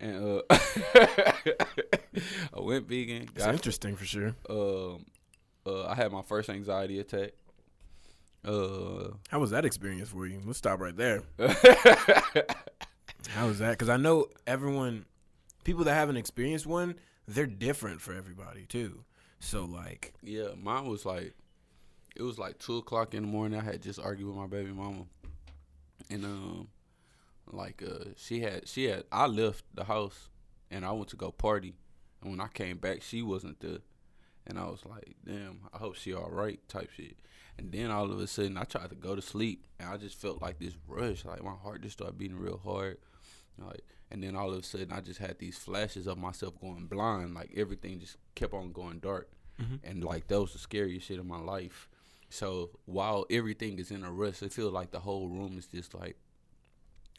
and uh, I went vegan. It's interesting for sure. um, uh, I had my first anxiety attack. Uh, How was that experience for you? Let's stop right there. How was that? Because I know everyone, people that haven't experienced one, they're different for everybody too. So like, yeah, mine was like, it was like two o'clock in the morning. I had just argued with my baby mama, and um, like uh, she had she had I left the house, and I went to go party, and when I came back, she wasn't there, and I was like, damn, I hope she all right, type shit. And then all of a sudden, I tried to go to sleep, and I just felt like this rush, like my heart just started beating real hard, like. And then all of a sudden, I just had these flashes of myself going blind, like everything just kept on going dark, and like that was the scariest shit in my life. So while everything is in a rush, it feels like the whole room is just like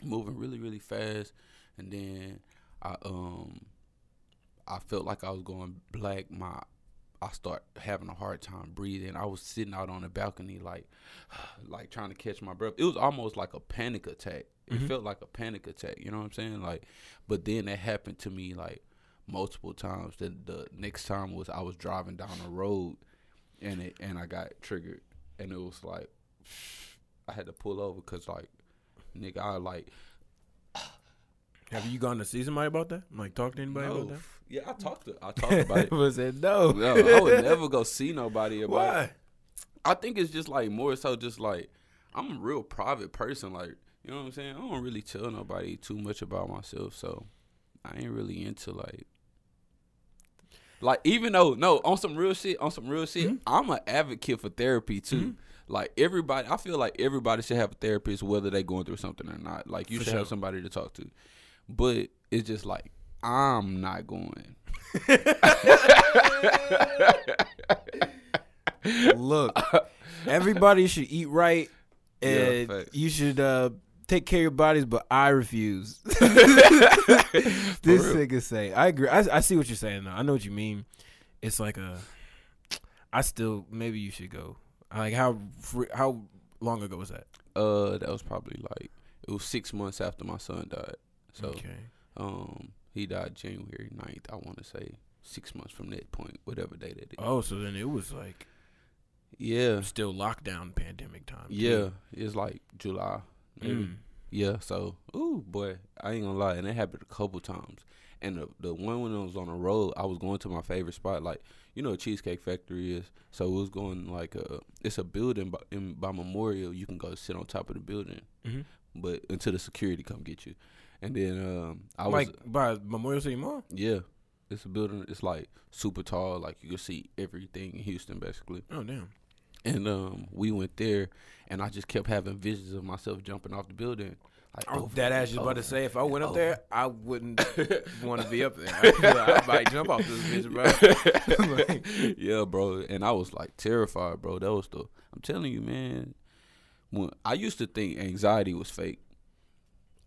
moving really, really fast. And then I um I felt like I was going black. My I start having a hard time breathing. I was sitting out on the balcony like like trying to catch my breath. It was almost like a panic attack. It felt like a panic attack, you know what I'm saying? Like but then that happened to me like multiple times. The the next time was I was driving down the road and it and I got triggered and it was like I had to pull over cuz like nigga I like have you gone to see somebody about that? Like talk to anybody no. about that? Yeah, I talked to I talked about it. was it no? No, I would never go see nobody about it. Why? I think it's just like more so just like I'm a real private person. Like you know what I'm saying. I don't really tell nobody too much about myself, so I ain't really into like. Like even though no on some real shit on some real shit Mm-hmm. I'm an advocate for therapy too. Like everybody, I feel like everybody should have a therapist whether they're going through something or not. Like you For should sure. have somebody to talk to, but it's just like I'm not going. Look, everybody should eat right, and facts. you should uh, take care of your bodies. But I refuse. this real. nigga say, I agree. I, I see what you're saying. Though. I know what you mean. It's like a. I still maybe you should go. Like how how long ago was that? Uh, that was probably like it was six months after my son died. So okay. um, he died January 9th, I want to say six months from that point, whatever day that is. Oh, so then it was like yeah, still lockdown pandemic time. too. yeah, it's like July. Mm. Yeah, so ooh boy, I ain't gonna lie, and it happened a couple times. And the the one when I was on the road, I was going to my favorite spot, like you know, Cheesecake Factory is. So it was going like uh it's a building by, in, by Memorial. You can go sit on top of the building, Mhm. but until the security come get you. And then um, I was Like by Memorial City Mall. yeah, it's a building. It's like super tall, like you can see everything in Houston basically. Oh damn. And um, we went there, and I just kept having visions of myself jumping off the building. I dead and ass just about to say if I went up over. there, I wouldn't want to be up there. I, like I might jump off this bitch, bro. Like, yeah, bro. And I was like terrified, bro. That was the. I'm telling you, man. When I used to think anxiety was fake.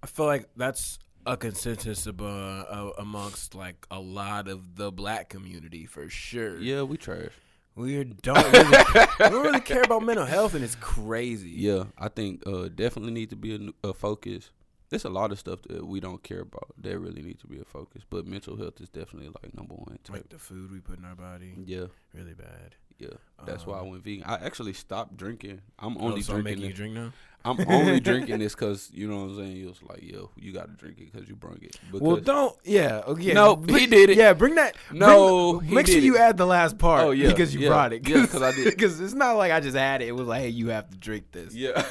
I feel like that's a consensus abo- uh, amongst like a lot of the black community for sure. Yeah, we trash. We don't really, we don't really care about mental health, and it's crazy. Yeah, I think uh, definitely need to be a focus. There's a lot of stuff that we don't care about that really need to be a focus, but mental health is definitely like number one. Type. Like the food we put in our body, yeah, really bad. Yeah. That's why I Um, went vegan. I actually stopped drinking. I'm Oh, only so I'm drinking. making you drink now. I'm only drinking this because you know what I'm saying. It was like, yo, you got to drink it because you brung it. Because, Well, don't. Yeah. Okay. No, bring- he did it. Yeah, bring that. No, bring- make sure you it. add the last part. Oh, yeah, because you yeah, brought it. yeah, 'cause I did. Because it's not like I just had it. It was like, hey, you have to drink this. yeah.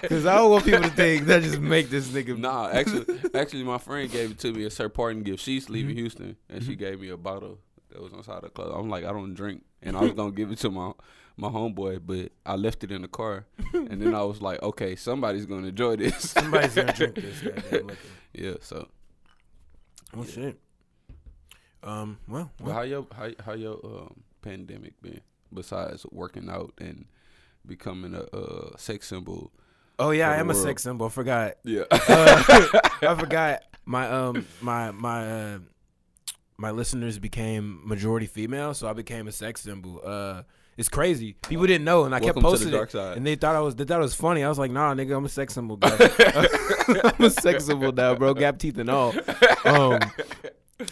Because I don't want people to think that just make this nigga. Nah, actually, actually, my friend gave it to me as her parting gift. She's leaving Mm-hmm. Houston, and she gave me a bottle that was inside the club. I'm like, I don't drink, and I was gonna give it to my my homeboy, but I left it in the car, and then I was like, okay, somebody's gonna enjoy this. Somebody's gonna drink this yeah. So, Oh shit. Um. Well. well how your how how your um, pandemic been besides working out and becoming a, uh sex symbol? oh yeah, I am a sex symbol. I forgot. Yeah. Uh, I forgot. My um. My my uh. My listeners became majority female, so I became a sex symbol. Uh. It's crazy. People didn't know, and I kept Welcome the posting dark it, and they thought I was they thought it was funny. I was like, Nah, nigga, I'm a sex symbol guy. I'm a sex symbol now, bro. Gap teeth and all. Um,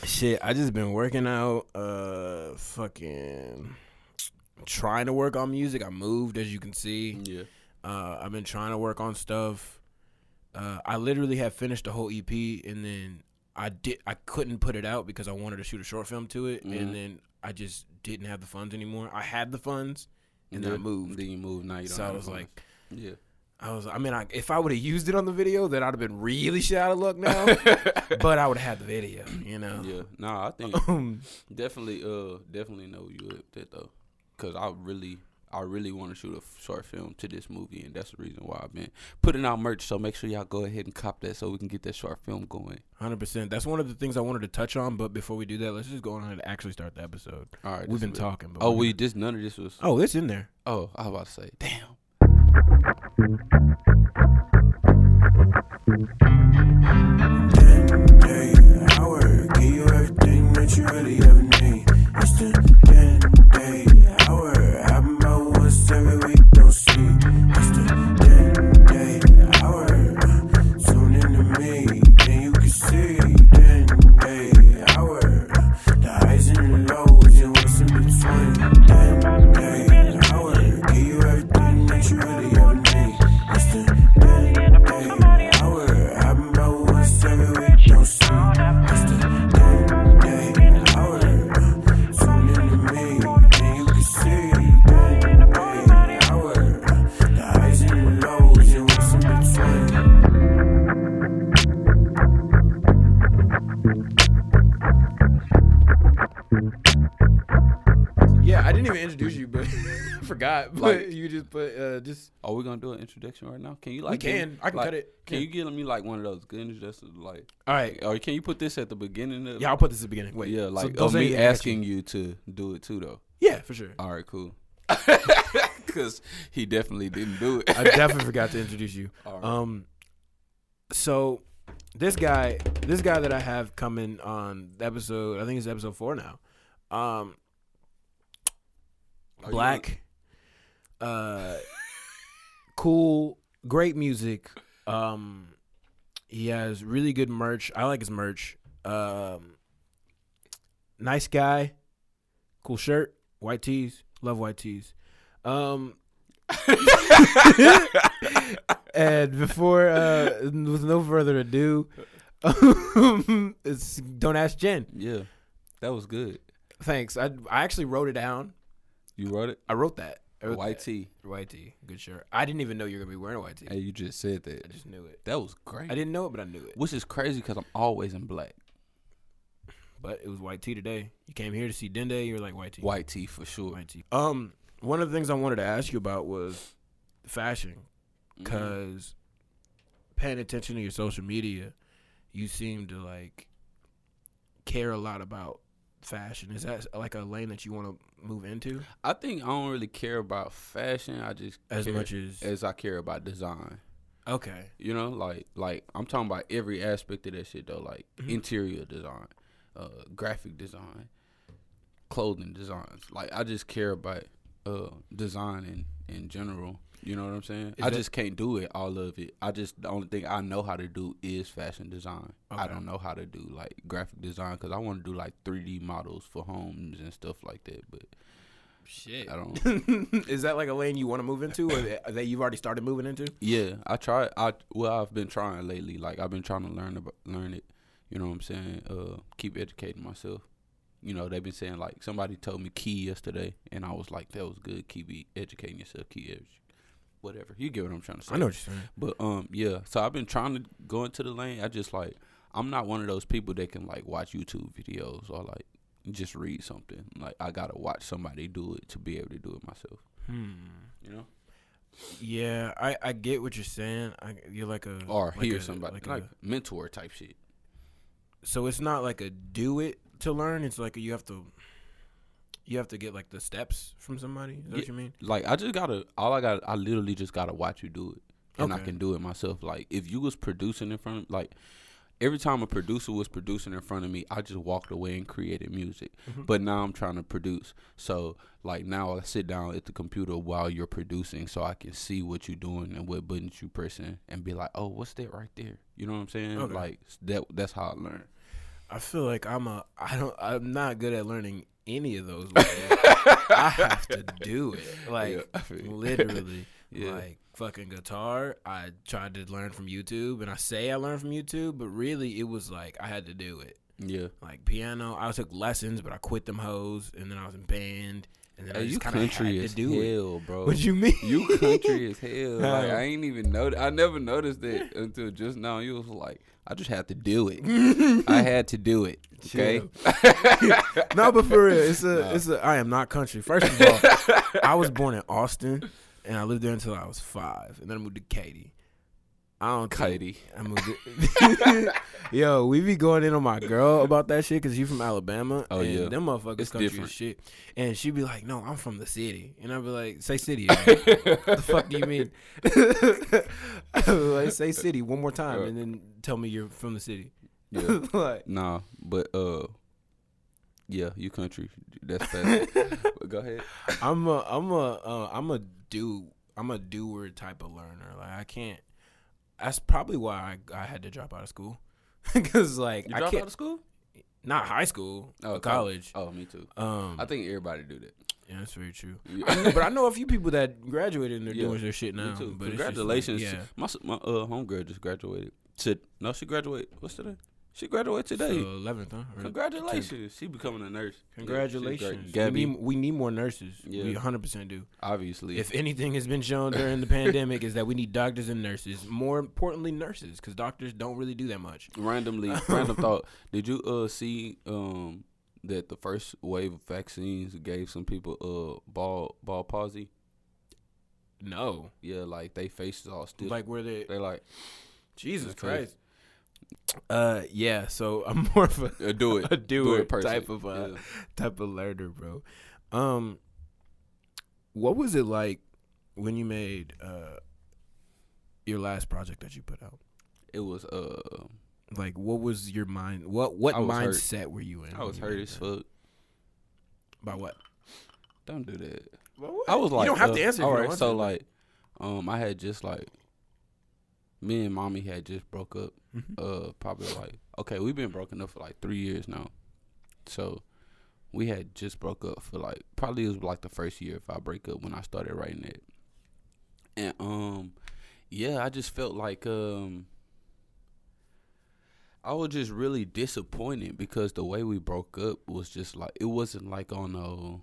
shit, I just been working out. Uh, fucking trying to work on music. I moved, as you can see. Yeah. Uh, I've been trying to work on stuff. Uh, I literally have finished the whole EP, and then I did. I couldn't put it out because I wanted to shoot a short film to it, Mhm. and then I just didn't have the funds anymore. I had the funds, and then I moved. Then you moved. Now you don't. So I was like, yeah. I was. I mean, I, if I would have used it on the video, then I'd have been really shit out of luck now. but I would have had the video, you know. Yeah. Nah, I think definitely, uh, definitely know you at that though, cause I really, I really want to shoot a f- short film to this movie, and that's the reason why I've been putting out merch. So make sure y'all go ahead and cop that, so we can get that short film going. Hundred percent. That's one of the things I wanted to touch on. But before we do that, let's just go on and actually start the episode. All right. We've been talking. But Oh, we're we gonna- just none of this was. Oh, it's in there. Oh, I was about to say, damn. day, hour, give you everything that you really ever forgot. But Like- you just put uh, just. Are we gonna do an introduction right now? Can you like? we give- can. I can like, cut it. Can Yeah. you give me like one of those good introductions, like, All right. or can you put this at the beginning of? Yeah, I'll put this at the beginning. Wait. yeah, like of me anything, I got asking you to do it too, though. Yeah, for sure. All right, cool. Because he definitely didn't do it. I definitely forgot to introduce you. Right. Um, so this guy, this guy that I have coming on episode, I think it's episode four now. Um, Are black, uh, cool, great music. Um, he has really good merch. I like his merch. Um, nice guy, cool shirt, white tees. Love white tees. Um, and before, uh, with no further ado, it's don't ask Jen. Yeah, that was good. Thanks. I I actually wrote it down. You wrote it. I wrote that. Wrote White that. tee. White tee. Good shirt. I didn't even know you were gonna be wearing a white tee. Hey, you just said that. I just knew it. That was great. I didn't know it, but I knew it. Which is crazy because I'm always in black. But it was white tee today. You came here to see Dende. You were like white tee. White tee for sure. White tee. Um, one of the things I wanted to ask you about was fashion, because paying attention to your social media, you seem to like care a lot about fashion. Is that like a lane that you want to move into I think I don't really care about fashion. I just as much as as I care about design. okay? You know, like like I'm talking about every aspect of that shit though, like Mhm. interior design, uh, graphic design, clothing designs. Like I just care about uh design in in general. You know what I'm saying? Is I that- just can't do it all of it. I just the only thing I know how to do is fashion design. I don't know how to do like graphic design because I want to do like 3D models for homes and stuff like that. But Shit. I don't. Is that like a lane you want to move into, or that- you've already started moving into? Yeah, I try. I well, I've been trying lately. Like I've been trying to learn about learn it. You know what I'm saying? Uh, keep educating myself. You know, they've been saying like somebody told me key yesterday, and I was like, that was good. Keep educating yourself. Keep whatever. You get what I'm trying to say. I know what you're saying. But um, yeah. So I've been trying to go into the lane. I just like I'm not one of those people that can like watch YouTube videos or like just read something. Like I gotta watch somebody do it to be able to do it myself. Hmm. You know, Yeah, I, I get what you're saying. I, you're like a or like hear a- somebody like like, a- mentor type shit. so it's not like a do it to learn. It's like you have to you have to get like the steps from somebody. Is that what Yeah. you mean? Like I just gotta all I got I literally just gotta watch you do it. And I can do it myself. Like if you was producing in front of like every time a producer was producing in front of me, I just walked away and created music. Mm-hmm. But now I'm trying to produce. So like now I sit down at the computer while you're producing so I can see what you're doing and what buttons you pressing and be like, "Oh, what's that right there?" You know what I'm saying? Okay. Like that that's how I learn. I feel like I'm a I don't I'm not good at learning any of those ways. I have to do it. Like Yeah, I literally. Yeah. Like fucking guitar, I tried to learn from YouTube and I say I learned from YouTube, but really it was like I had to do it. Yeah. Like piano, I took lessons, but I quit them hoes and then I was in band and then I Hey, just you country had as to do it. hell, bro. What you mean? You country as hell. Like I ain't even noticed. I never noticed that until just now. You was like, I just had to do it. I had to do it. Okay. no, but for real, it's a, Nah. it's a. I am not country. First of all, I was born in Austin, and I lived there until I was five, and then I moved to Katy. I don't Katy. I moved. To, yo, we be going in on my girl about that shit because she from Alabama. Oh, and yeah. them motherfuckers It's country different. shit. And she be like, "No, I'm from the city," and I be like, "Say city." what the fuck do you mean? like, say city one more time, Yeah. and then tell me you're from the city. Yeah. like, Nah, but uh, yeah, you country. That's that. but go ahead. I'm a I'm a uh, I'm a do I'm a doer type of learner. Like I can't. That's probably why I, I had to drop out of school because like You I dropped can't out of school? not high school Oh, college. Oh, me too. Um, I think everybody do that. yeah, that's very true. Yeah. But I know a few people that graduated and they're Yeah, doing their shit now. Me too. But just like, Congratulations. yeah. My my uh homegirl just graduated. Said no, she graduated. What's today? She graduated today. eleventh, huh? Or- Congratulations. She becoming a nurse. Yeah. Congratulations. Gabby, We need, we need more nurses. Yeah. We 100 percent do. obviously. If anything has been shown during the pandemic is that we need doctors and nurses. More importantly, nurses, because doctors don't really do that much. randomly random thought did you uh see um that the first wave of vaccines gave some people uh ball ball palsy No, yeah like they faces all stiff like where they they like Jesus Christ. Uh, yeah. So I'm more of a, uh, do it a doer it personally. type of uh, Yeah. type of learner, bro. Um, what was it like when you made uh your last project that you put out? it was uh Like, what was your mind? What what was hurt. mindset were you in? I was hurt as fuck By what? don't do that Well, I was like you don't have uh, to answer. all right so like um I had just like me and mommy had just broke up Mhm. uh probably like okay we've been broken up for like three years now. So we had just broke up for like probably it was like the first year if i break up when i started writing it. And um yeah i just felt like um i was just really disappointed because the way we broke up was just like it wasn't like on a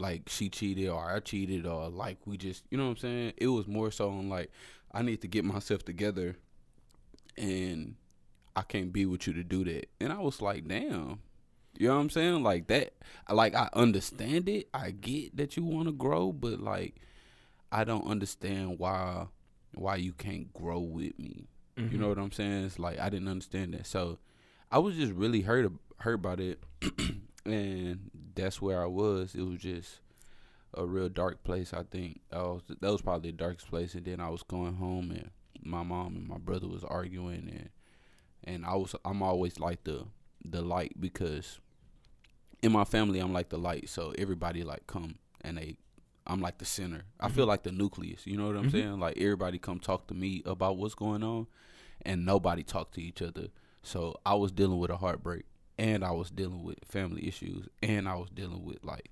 like she cheated or i cheated or like we just you know what i'm saying? It was more so on like i need to get myself together and I can't be with you to do that. And I was like, damn. You know what I'm saying? Like that like I understand it. I get that you want to grow, but like I don't understand why why you can't grow with me. You know mm-hmm. what I'm saying? It's like I didn't understand that. So I was just really hurt hurt about it. and that's where I was. It was just a real dark place, I think. I was, that was probably the darkest place and then I was going home and my mom and my brother was arguing and and I was I'm always like the the light because in my family I'm like the light so everybody like come and they I'm like the center. I feel like the nucleus, you know what I'm Mhm. saying? Like everybody come talk to me about what's going on and nobody talk to each other. So I was dealing with a heartbreak and I was dealing with family issues and I was dealing with like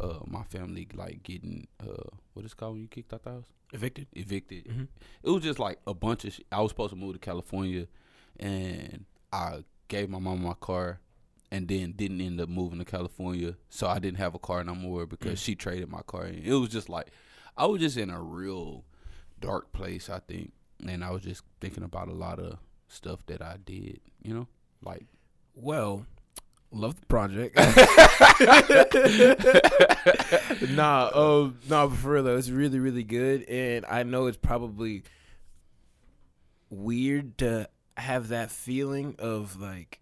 uh my family like getting uh what is it called when you kicked out the house? evicted. Evicted Mhm. it was just like a bunch of. Sh- I was supposed to move to California, and I gave my mom my car, and then didn't end up moving to California, so I didn't have a car no more because Mm. she traded my car. in. It was just like I was just in a real dark place, I think, and I was just thinking about a lot of stuff that I did. You know, like Well, love the project. nah, um, nah, but for real though, it's really, really good, and I know it's probably weird to have that feeling of like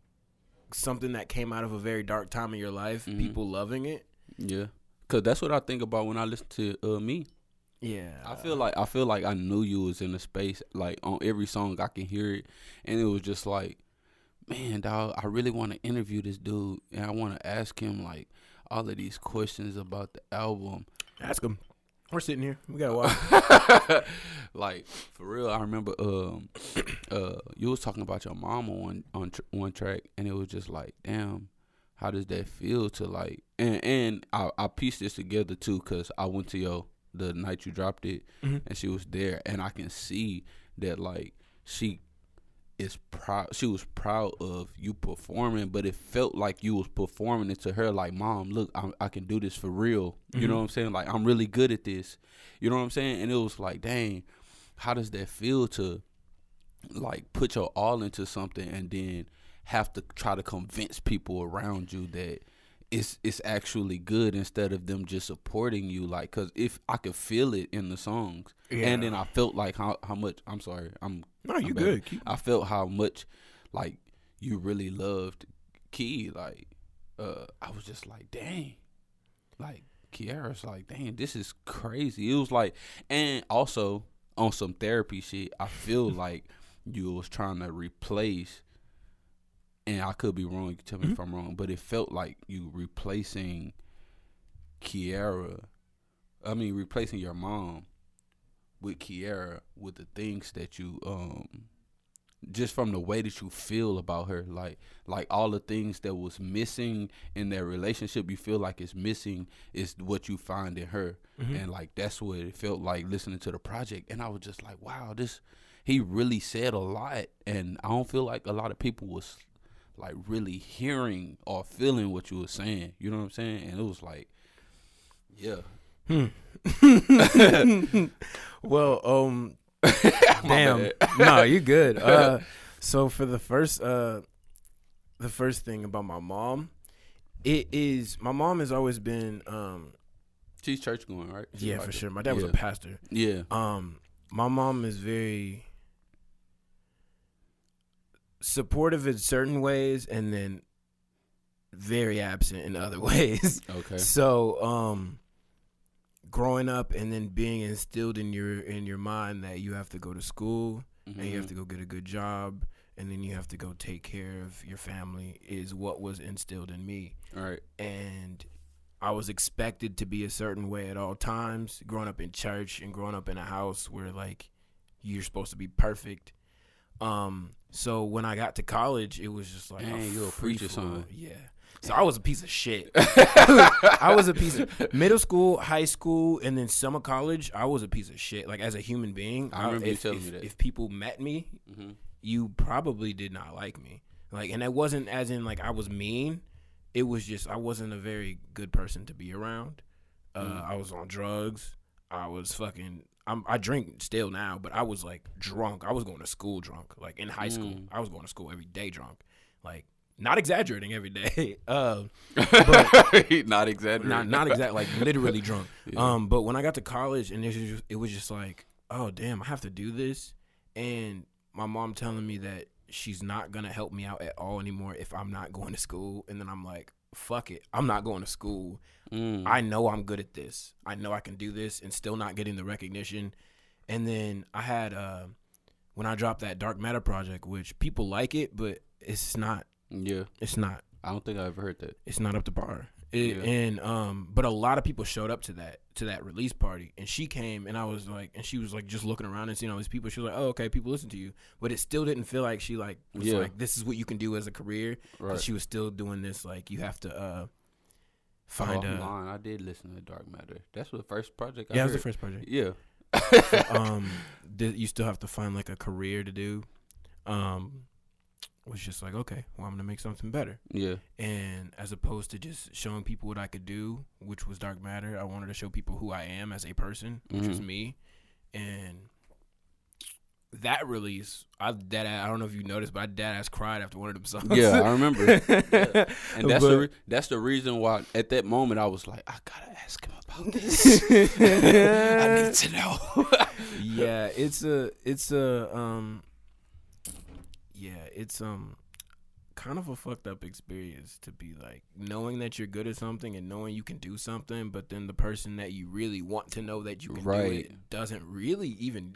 something that came out of a very dark time in your life, Mhm. people loving it. yeah, cause that's what I think about when I listen to uh, me. Yeah. I feel like I feel like I knew you was in the space. Like on every song, I can hear it, and it was just like, man, dog, I really want to interview this dude, and I want to ask him like all of these questions about the album. ask him. We're sitting here. We got a while. like for real, I remember um, uh, you was talking about your mama on on tr- one track, and it was just like, damn, how does that feel to like? And and I I pieced this together too, cause I went to your the night you dropped it, Mhm. and she was there, and I can see that like she is proud. She was proud of you performing, but it felt like you was performing it to her. Like, mom, look, I, I can do this for real. You know Mhm. what I'm saying? Like, I'm really good at this. You know what I'm saying? And it was like, dang, how does that feel to like put your all into something and then have to try to convince people around you that it's it's actually good instead of them just supporting you like cuz if I could feel it in the songs and then I felt like how how much I'm sorry I'm no, you I'm good. Keep, I felt how much like you really loved Key. Like uh I was just like, dang. Like Kiara's like, dang, this is crazy. It was like and also on some therapy shit, I feel like you was trying to replace and I could be wrong, you can tell me if I'm wrong, but it felt like you replacing Kiara I mean replacing your mom with Kiara with the things that you um just from the way that you feel about her like like all the things that was missing in their relationship you feel like it's missing is what you find in her. Mhm. and like that's what it felt like listening to the project. And I was just like wow this he really said a lot. And I don't feel like a lot of people was like really hearing or feeling what you were saying you know what I'm saying and it was like yeah Hmm. well, um, damn. no, you're good. Uh, so for the first, uh, the first thing about my mom, it is my mom has always been, um, she's church going right She yeah, for sure. My dad was a pastor. yeah Um, my mom is very supportive in certain ways, and then very absent in other ways. okay So, um, growing up and then being instilled in your in your mind that you have to go to school and you have Mhm. to go get a good job and then you have to go take care of your family is what was instilled in me. All right. And I was expected to be a certain way at all times. Growing up in church and growing up in a house where like you're supposed to be perfect. Um, so when I got to college, it was just like Dang, you're a preacher, son. Yeah. So I was a piece of shit. I was a piece of middle school, high school, and then summer college. I was a piece of shit. Like as a human being, I remember you if, telling if, me that. If people met me, hmm you probably did not like me. Like, and it wasn't as in like I was mean. It was just I wasn't a very good person to be around. Uh, Mm. I was on drugs. I was fucking. I'm, I drink still now, but I was like drunk. I was going to school drunk. Like in high school, Mm. I was going to school every day drunk. Like not exaggerating every day. Uh, not exaggerating. not not exact like literally drunk. Yeah. Um, but when I got to college and it was just, it was just like, oh damn, I have to do this, and my mom telling me that she's not gonna help me out at all anymore if I'm not going to school, and then I'm like, fuck it, I'm not going to school. Mm. I know I'm good at this. I know I can do this, and still not getting the recognition. And then I had uh, when I dropped that Dark Matter project, which people like it, but it's not. yeah. It's not I don't think I ever heard that. it's not up to par. It, Yeah. And um, but a lot of people showed up to that to that release party, and she came, and I was like, and she was like just looking around and seeing all these people. She was like, oh, okay, people listen to you, but it still didn't feel like she like was Yeah. like this is what you can do as a career. Right. She was still doing this like you have to uh find I'm a lying. I did listen to Dark Matter. That's the first project. I yeah, it was the first project. Yeah. um, th- you still have to find like a career to do. Um, was just like okay, well I'm gonna make something better. Yeah. and as opposed to just showing people what I could do, which was dark matter, I wanted to show people who I am as a person, which is Mhm. me, and that release, I dead I don't know if you noticed, but I dead ass cried after one of them songs. Yeah, I remember. Yeah. And that's the But- re- that's the reason why at that moment I was like, I gotta ask him about this. I need to know. yeah, it's a it's a um yeah, it's um kind of a fucked up experience to be like knowing that you're good at something and knowing you can do something, but then the person that you really want to know that you can do it doesn't really even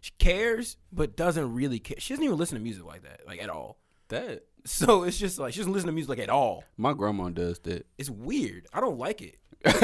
she cares, but doesn't really care. She doesn't even listen to music like that, like at all. That So it's just like she doesn't listen to music like at all. my grandma does that. It's weird. I don't like it. it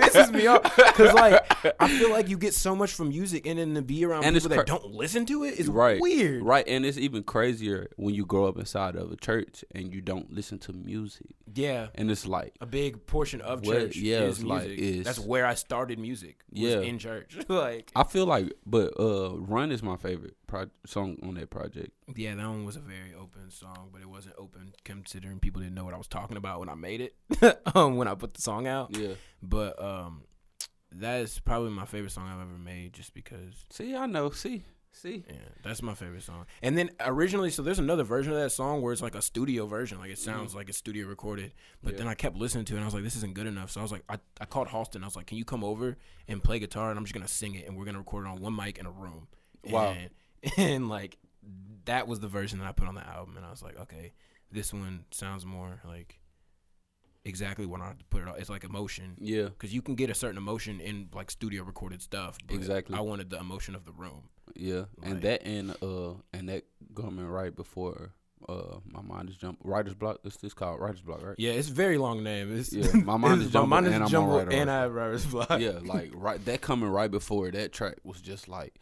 pisses me off because like I feel like you get so much from music, and then to be around And people that don't listen to it is Right. weird. Right, and it's even crazier when you grow up inside of a church and you don't listen to music. Yeah, And it's like, a big portion of church yeah, is like- music. is- That's where I started music. Was Yeah. in church. like I feel like, but uh, "Run" is my favorite pro- song on that project. yeah, that one was a very open song, but it wasn't open considering people didn't know what I was talking about when I made it. um, when I put the song out, Yeah. but um, that is probably my favorite song I've ever made, just because See, I know. See, see. Yeah, that's my favorite song. And then originally, so there's another version of that song where it's like a studio version, like it sounds like it's studio recorded. But Yeah. then I kept listening to it, and I was like, this isn't good enough. So I was like, I, I called Halston. I was like, can you come over and play guitar, and I'm just gonna sing it, and we're gonna record it on one mic in a room. Wow. And, and like that was the version that I put on the album, and I was like, okay, this one sounds more like exactly what I have to put it on. It's like emotion. Yeah, Because you can get a certain emotion in like studio recorded stuff. But Exactly. I wanted the emotion of the room. yeah, and that and uh and that coming right before uh my mind is jump writer's block. It's this called writer's block, right? Yeah, it's a very long name. It's, Yeah, my mind is my jumbled mind is and I'm on jumbled writer and. I have writer's block. yeah, like right that coming right before that track was just like,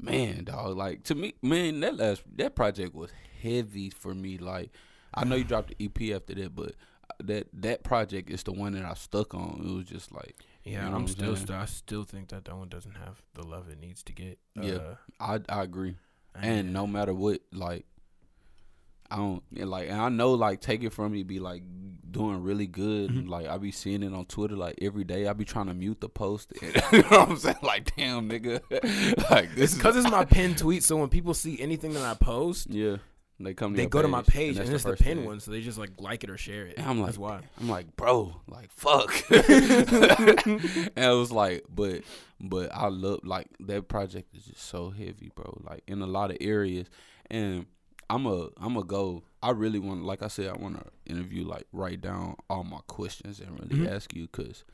man, dog. Like to me, man, that last that project was heavy for me. Like I know you dropped the EP after that, but that that project is the one that I stuck on. It was just like, yeah. You know I'm still, st- I still think that that one doesn't have the love it needs to get. Yeah. Uh, I I agree. and And no matter what, like I don't like and I know like take it from me be like doing really good. Mm-hmm. Like I be seeing it on Twitter like every day. I be trying to mute the post. you know what I'm saying? Like damn nigga. like this because it's my pinned tweet. So when people see anything that I post, Yeah. They come to they go to my page and, that's it's the first pinned one. So they just like like it or share it. And I'm like, that's why. I'm like, bro, like fuck. and it was like, but but I love like that project is just so heavy, bro. Like in a lot of areas, and I'm a I'm a go. I really want, like I said, I want to interview, like write down all my questions and really Mhm. ask you, cause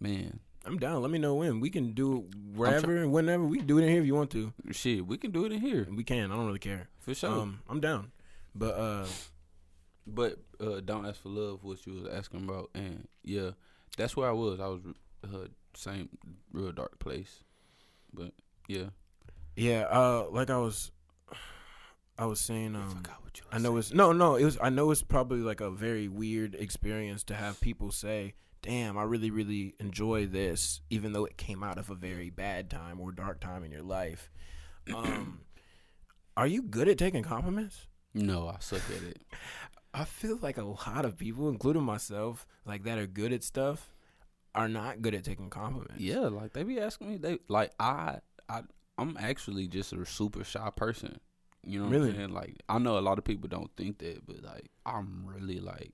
man, I'm down. Let me know when we can do it wherever and whenever we can do it in here if you want to. shit, we can do it in here We can. I don't really care. for sure. Um, I'm down. But uh, But uh, don't ask for love, what you was asking about, and yeah, that's where I was. I was uh, same real dark place, but yeah. yeah. Uh, like I was, I was saying. Um, you I know it's no, no. It was. I know it's probably like a very weird experience to have people say, "Damn, I really, really enjoy this," even though it came out of a very bad time or dark time in your life. Um, are you good at taking compliments? No, I suck at it. I feel like a lot of people, including myself, like that are good at stuff, are not good at taking compliments. Yeah, like they be asking me. They like I I I'm actually just a super shy person. You know what Really? I'm saying? Like I know a lot of people don't think that, but like I'm really like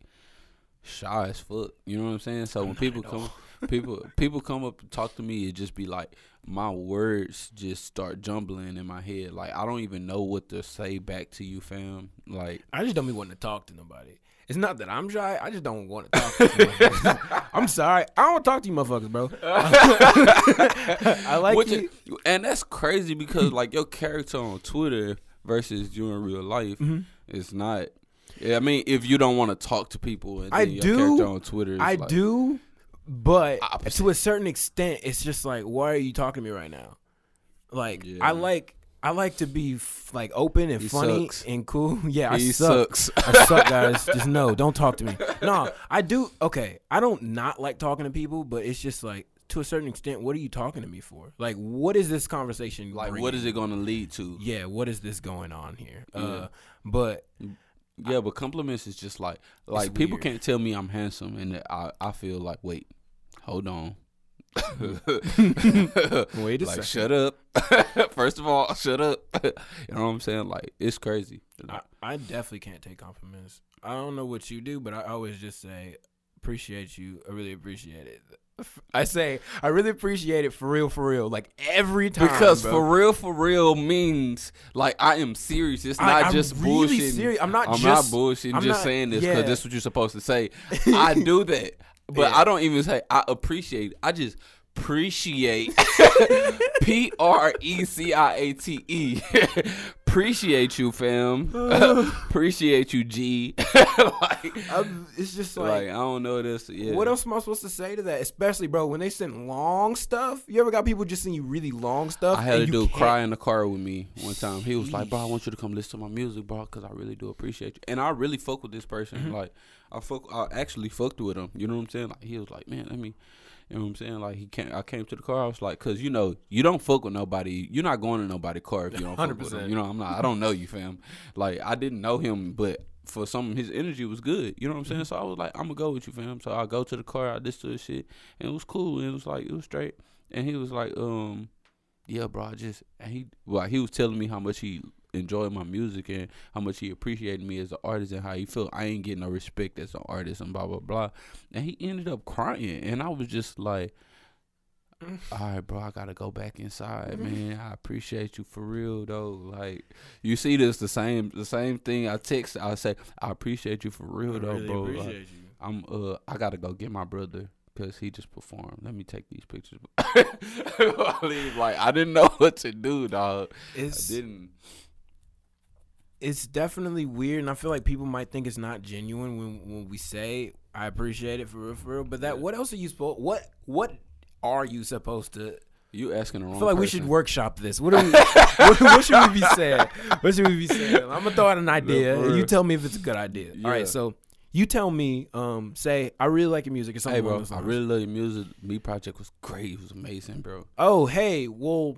shy as fuck. You know what I'm saying? So when people come people people come up and talk to me, it just be like my words just start jumbling in my head. Like I don't even know what to say back to you, fam. Like I just don't be wanting to talk to nobody. It's not that I'm shy. I just don't want to talk to I'm sorry. I don't talk to you motherfuckers, bro. I like Which you. is- and that's crazy because like your character on Twitter versus you in real life Mm-hmm. is not. Yeah, I mean, if you don't want to talk to people, and I do- on Twitter, is I like, do, but Opposite. to a certain extent, it's just like, why are you talking to me right now? Like, Yeah. I like, I like to be f- like open and He funny sucks. and cool. Yeah, I He suck. sucks. I suck, guys. Just no, don't talk to me. No, I do. Okay, I don't not like talking to people, but it's just like to a certain extent, what are you talking to me for? Like, what is this conversation? Like, bringing? what is it going to lead to? Yeah, what is this going on here? Yeah. Uh, but Yeah, but compliments is just like like people weird. can't tell me I'm handsome, and I I feel like wait, hold on. Wait a like second. shut up. First of all, shut up. you know what I'm saying? Like it's crazy. I, I definitely can't take compliments. I don't know what you do, but I always just say appreciate you. I really appreciate it. I say I really appreciate it for real, for real. Like every time, Because bro. for real, for real means like I am serious. It's I- not I'm just really bullshitting. serious. I'm not I'm just- not bullshitting. I'm just not- saying this yeah. because this is what you're supposed to say. I do that, but Yeah. I don't even say I appreciate. I just appreciate. P R E C I A T E. Appreciate you, fam. appreciate you, G. like, I'm- it's just like, like, I don't know this. Yeah. what else am I supposed to say to that? Especially, bro, when they send long stuff. You ever got people just send you really long stuff? I had and a dude cry in the car with me one time. He was like, "Bro, I want you to come listen to my music, bro, because I really do appreciate you." And I really fuck with this person. Mm-hmm. Like, I fuck, I actually fucked with him. You know what I'm saying? Like, he was like, "Man, let me." You know what I'm saying? Like he came, I came to the car. I was like, "Cause you know, you don't fuck with nobody. You're not going to nobody's car if you don't fuck with 100%. them. You know, I'm not. I don't know you, fam. Like I didn't know him, but for some, his energy was good. You know what I'm saying? So I was like, I'm gonna go with you, fam. So I go to the car. I listen to shit, and it was cool. And it was like it was straight. And he was like, um, yeah, bro, I just and he well, he was telling me how much he enjoyed my music and how much he appreciated me as an artist and how he felt I ain't getting no respect as an artist and blah blah blah. And he ended up crying and I was just like all right, bro, I gotta go back inside, man. I appreciate you for real though. Like you see this the same the same thing I text I say, I appreciate you for real I though, really bro. Like, you. I'm uh I gotta go get my brother because he just performed. Let me take these pictures. like I didn't know what to do, dog. I didn't. It's definitely weird, and I feel like people might think it's not genuine when when we say I appreciate it for real, for real. But that, what else are you supposed? What what are you supposed to? You asking the wrong. I feel like we should workshop this. What, are we, what, what should we be saying? What should we be saying? I'm gonna throw out an idea. for and you tell me if it's a good idea. All Yeah. right, so you tell me. Um, say I really like your music. Or something Hey, bro, I really love your music. Me project was great. It was amazing, bro. Oh, hey, well,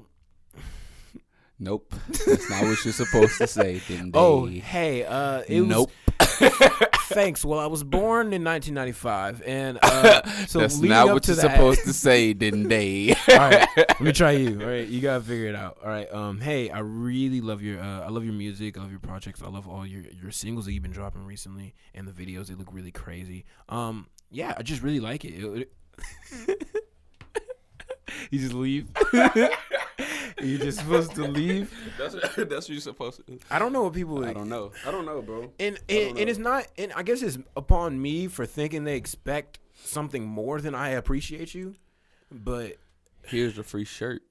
Nope, that's not what you're supposed to say. Didn't they? oh, hey, uh, it nope. was. Thanks. Well, I was born in 1995, and uh, so that's not what you're that, supposed to say. Didn't they? All right, let me try you. All right, you gotta figure it out. All right. Um. Hey, I really love your. Uh, I love your music. I love your projects. I love all your your singles that you've been dropping recently, and the videos. They look really crazy. Um. Yeah, I just really like it. It- it- you just leave. You just supposed to leave. that's that's what you're supposed to. do. I don't know what people. I don't know. I don't know, bro. And I don't and, and it's not. And I guess it's upon me for thinking they expect something more than I appreciate you. But Here's a free shirt.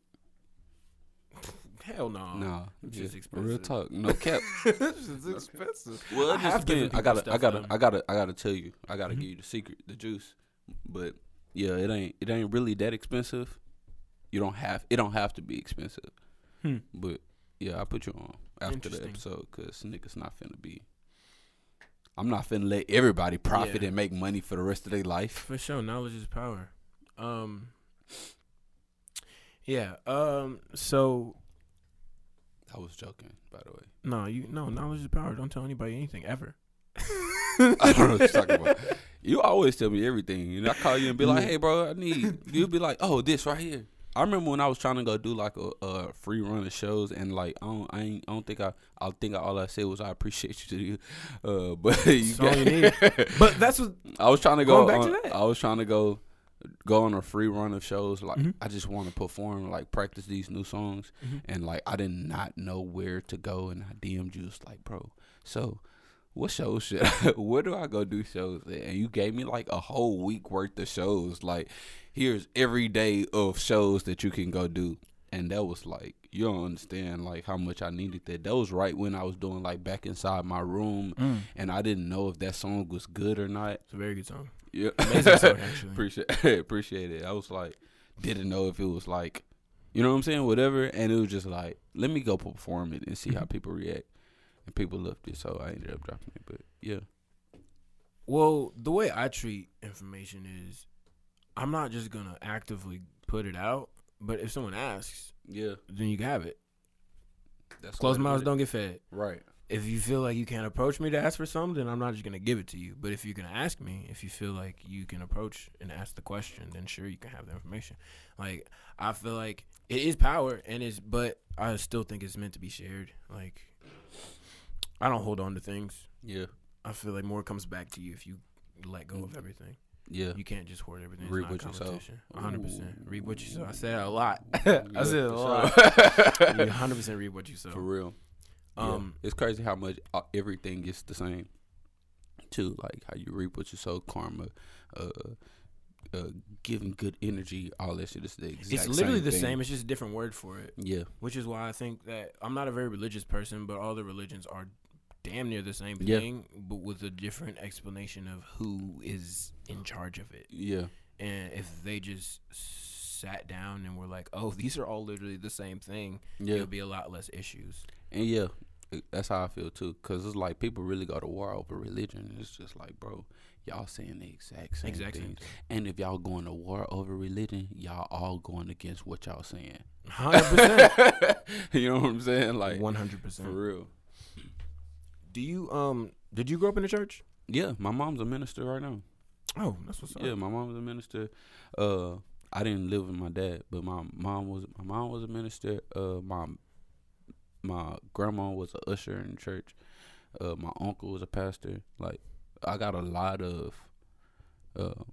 hell no. No, it's yeah, just expensive. real talk. No cap. this is expensive. Well, I it have just given depends. I gotta, I gotta, I gotta, I gotta tell you. I gotta mm-hmm. give you the secret, the juice. But yeah, it ain't, it ain't really that expensive. You don't have, it don't have to be expensive. Hmm. But yeah, I put you on after the episode because niggas not finna be. I'm not finna let everybody profit Yeah. and make money for the rest of their life. For sure, knowledge is power. Um. Yeah. Um. So I was joking, by the way. no, you no knowledge is power. Don't tell anybody anything ever. I don't know what you're talking about. You always tell me everything. And I call you and be like, hey, bro, I need. You'll be like, oh, this right here. I remember when I was trying to go do like a, a free run of shows and like I don't I ain't I don't think I I think all I said was I appreciate you to you, uh, but you all you. But that's what. I was trying to go. Back to that. I was trying to go go on a free run of shows. Like Mhm. I just want to perform, like practice these new songs, Mhm. and like I did not know where to go. And I DM'd you, was like, bro, so what shows should I, where do I go do shows? At? And you gave me like a whole week worth of shows. Like here's every day of shows that you can go do. And that was like you don't understand like how much I needed that. That was right when I was doing like back inside my room, mm. and I didn't know if that song was good or not. It's a very good song. Yeah, Amazing song, actually. appreciate appreciate it. I was like, didn't know if it was like, you know what I'm saying, whatever. And it was just like, let me go perform it and see how people react. And people loved it, so I ended up dropping it. But yeah, Well, the way I treat information is, I'm not just gonna actively put it out. But if someone asks, yeah, then you have it. that's Closed mouths don't get fed. Right. if you feel like you can't approach me to ask for something, then I'm not just gonna give it to you. But if you're gonna ask me, if you feel like you can approach and ask the question, then sure you can have the information. Like I feel like it is power, and it's but I still think it's meant to be shared. Like I don't hold on to things. Yeah. I feel like more comes back to you if you let go of everything. Yeah. You can't just hoard everything. Reap what you sow. 100%. Ooh. Reap what you sow. I said a lot. I Yeah, said it a lot. You 100% reap what you sow. For real. Um, Um, it's crazy how much uh, everything gets the same. Too like how you reap what you sow, karma, uh, uh, giving good energy, all that shit is the exact. It's literally same the thing. same. It's just a different word for it. Yeah, Which is why I think that I'm not a very religious person, but all the religions are damn near the same Yeah. thing, but with a different explanation of who is in charge of it. yeah, And if they just sat down and were like, "Oh, these are all literally the same thing," yeah, there'll be a lot less issues. and yeah, that's how I feel too. Cause it's like people really go to war over religion. It's just like, bro, y'all saying the exact same Exact same thing. thing. And if y'all going to war over religion, y'all all going against what y'all saying. Hundred percent. you know what I'm saying? Like one hundred percent for real. Do you um? Did you grow up in the church? Yeah, my mom's a minister right now. Oh, that's what's up. Yeah, my mom was a minister. Uh, I didn't live with my dad, but my mom was my mom was a minister. Uh, my my grandma was a usher in church. Uh, my uncle was a pastor. Like, I got a lot of uh,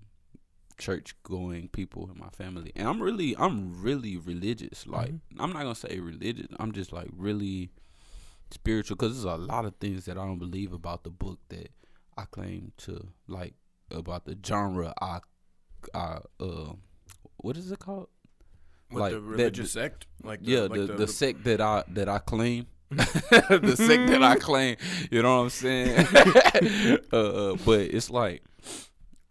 church going people in my family, and I'm really I'm really religious. Like, Mhm. I'm not gonna say religious. I'm just like really spiritual because there's a lot of things that I don't believe about the book that I claim to like about the genre I I uh what is it called? With Like, the that- religious sect, like the, yeah, like the, the, sect that I that I claim. the sect that I claim, you know what I'm saying? uh, uh, but it's like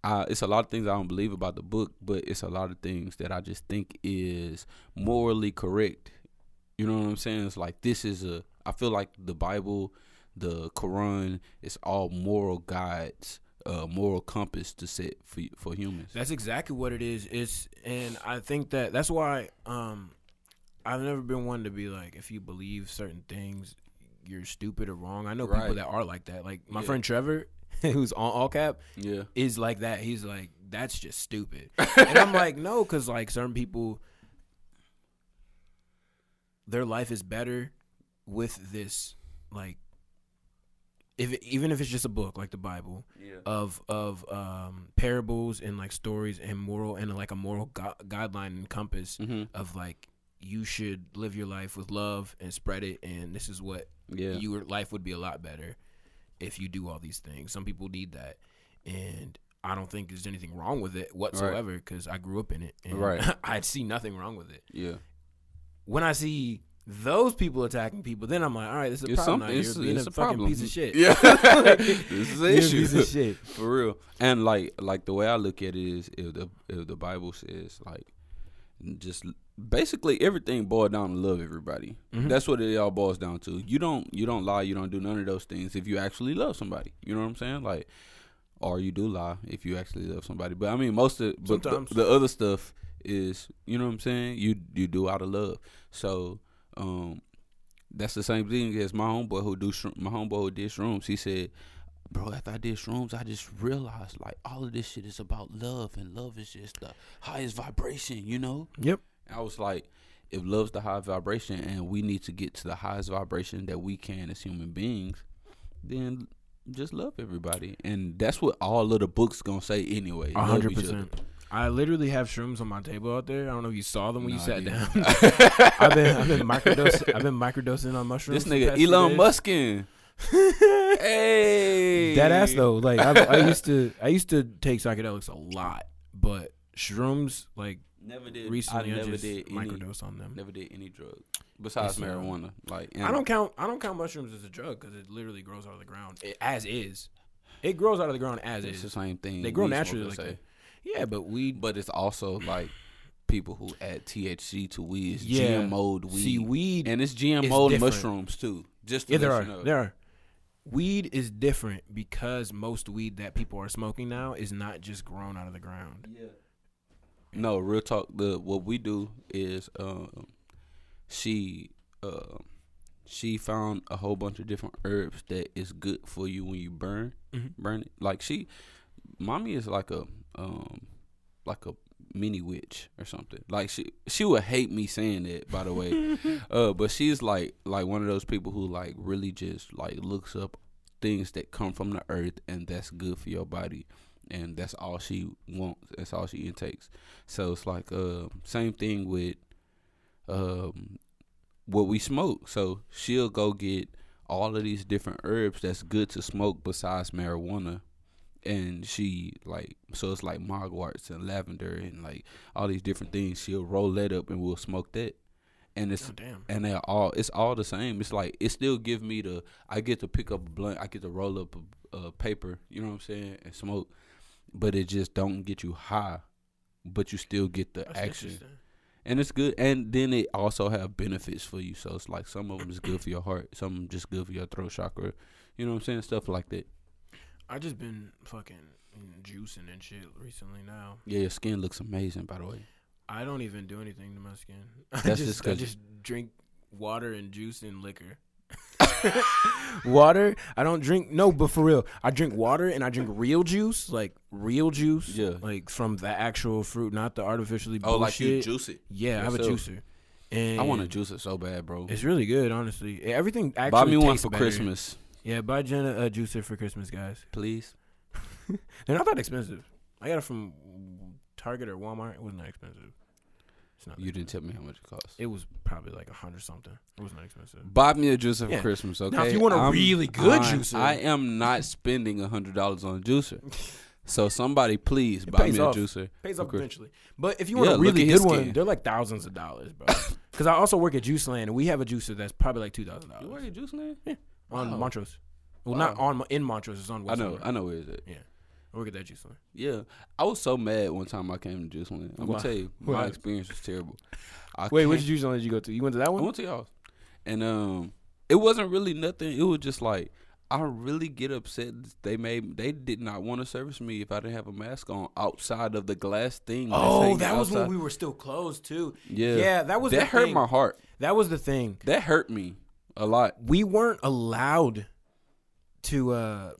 I, it's a lot of things I don't believe about the book, but it's a lot of things that I just think is morally correct. You know what I'm saying? It's like this is a I feel like the Bible, the Quran, it's all moral guides, uh, moral compass to set for for humans. That's exactly what it is. It's and I think that that's why um I've never been one to be like if you believe certain things you're stupid or wrong. I know people that are like that. Like my Yeah. friend Trevor, who's on all cap, Yeah, is like that. He's like that's just stupid. and I'm like no cuz like certain people their life is better with this like if it, even if it's just a book like the Bible yeah, of of um, parables and like stories and moral and like a moral gu- guideline and compass hmm of like you should live your life with love and spread it and this is what yeah, your life would be a lot better if you do all these things. Some people need that and i don't think there's anything wrong with it whatsoever because i grew up in it and Right. i see nothing wrong with it. Yeah. when i see those people attacking people then i'm like all right this is a It's problem something. you're It's, being it's a, a problem. piece of shit Yeah, this is an a issue piece of shit for real. And like, like the way I look at it is, if the if the Bible says like, just basically everything boiled down to love everybody. Mhm. That's what it all boils down to. You don't you don't lie. You don't do none of those things if you actually love somebody. You know what I'm saying? Like, or you do lie if you actually love somebody. But I mean, most of but the, the other stuff is you know what I'm saying. You you do out of love. So um, that's the same thing as my homeboy who do shroom, my homeboy who did shrooms. He said, "Bro, after I did shrooms, I just realized like all of this shit is about love, and love is just the highest vibration, you know." yep I was like, if love's the highest vibration, and we need to get to the highest vibration that we can as human beings, then just love everybody, and that's what all of the books gonna say anyway. Hundred percent. I literally have shrooms on my table out there. I don't know if you saw them when you sat I down. I've been I've been microdosing I've been microdosing on mushrooms. This nigga Elon. Muskin. hey, that ass though. Like I, I used to I used to take psychedelics a lot, but shrooms like Never did. recently I I, never just did any. microdose on them. Never did any drug besides uh, marijuana. Like and I don't count I don't count mushrooms as a drug because it literally grows out of the ground it, as is. It grows out of the ground as is. It's the same thing. They grow naturally like. Yeah, but weed. But it's also like people who add THC to weed. It's Yeah. GMO'd weed. See, weed. and it's GMO'd mushrooms too. Just to Yeah, there are you know. there are. Weed is different because most weed that people are smoking now is not just grown out of the ground. Yeah. No, real talk. The what we do is um, she uh, she found a whole bunch of different herbs that is good for you when you burn Mhm. burn it. Like she, mommy is like a um like a mini witch or something. Like she she would hate me saying that by the way. uh, but she's like like one of those people who like really just like looks up things that come from the earth and that's good for your body and that's all she wants. That's all she intakes. So it's like uh, same thing with um, what we smoke. So she'll go get all of these different herbs that's good to smoke besides marijuana. And she like so it's like mugworts and lavender and like all these different things. She'll roll that up and we'll smoke that. And it's Oh, damn. and they're all it's all the same. It's like it still give me the I get to pick up a blunt, I get to roll up a, a paper, you know what I'm saying, and smoke, but it just don't get you high, but you still get the That's action, and it's good. And then it also have benefits for you. So it's like some of them is good for your heart, some of them just good for your throat chakra, you know what I'm saying, stuff like that. I just been fucking juicing and shit recently now. Yeah, your skin looks amazing, by the way. I don't even do anything to my skin. I That's just, just I 'cause- just drink water and juice and liquor. water, I don't drink. No, but for real, I drink water and I drink real juice, like real juice, Yeah. like from the actual fruit, not the artificially. Oh, like you juice it. Yeah, I have a juicer, and I want to juice it so bad, bro. It's really good, honestly. Everything actually Buy me one for better. Christmas, Yeah, buy Jenna a juicer for Christmas, guys. please. They're not that expensive. I got it from Target or Walmart. It wasn't that expensive. It's not. You didn't tell me how much it cost. It was probably like a hundred something. It wasn't that expensive. Buy me a juicer Yeah. for Christmas, okay? Now, if you want a I'm- really good I- juicer- I am not spending a hundred dollars on a juicer. So somebody, please buy pays me a off. juicer. Pays for off eventually. But if you want Yeah, a look really at his good one, skin. they're like thousands of dollars, bro. Because I also work at Juice Land, and we have a juicer that's probably like two thousand You work dollars at Juice Land? On Wow. Montrose. Well, not on in Montrose. It's on. I know, Side. I know where is it. Yeah, We'll get that Juice Land. Yeah, I was so mad one time I came to Juice Land. I'm gonna tell you, my experience was terrible. I Wait, which Juice Land did you go to? You went to that one? I one? went to y'all, and um, it wasn't really nothing. It was just like I really get upset. They made they did not want to service me if I didn't have a mask on outside of the glass thing. Oh, that was when we were still closed too. Yeah, Yeah, that was that hurt thing. my heart. That was the thing. That hurt me a lot. We weren't allowed to. uh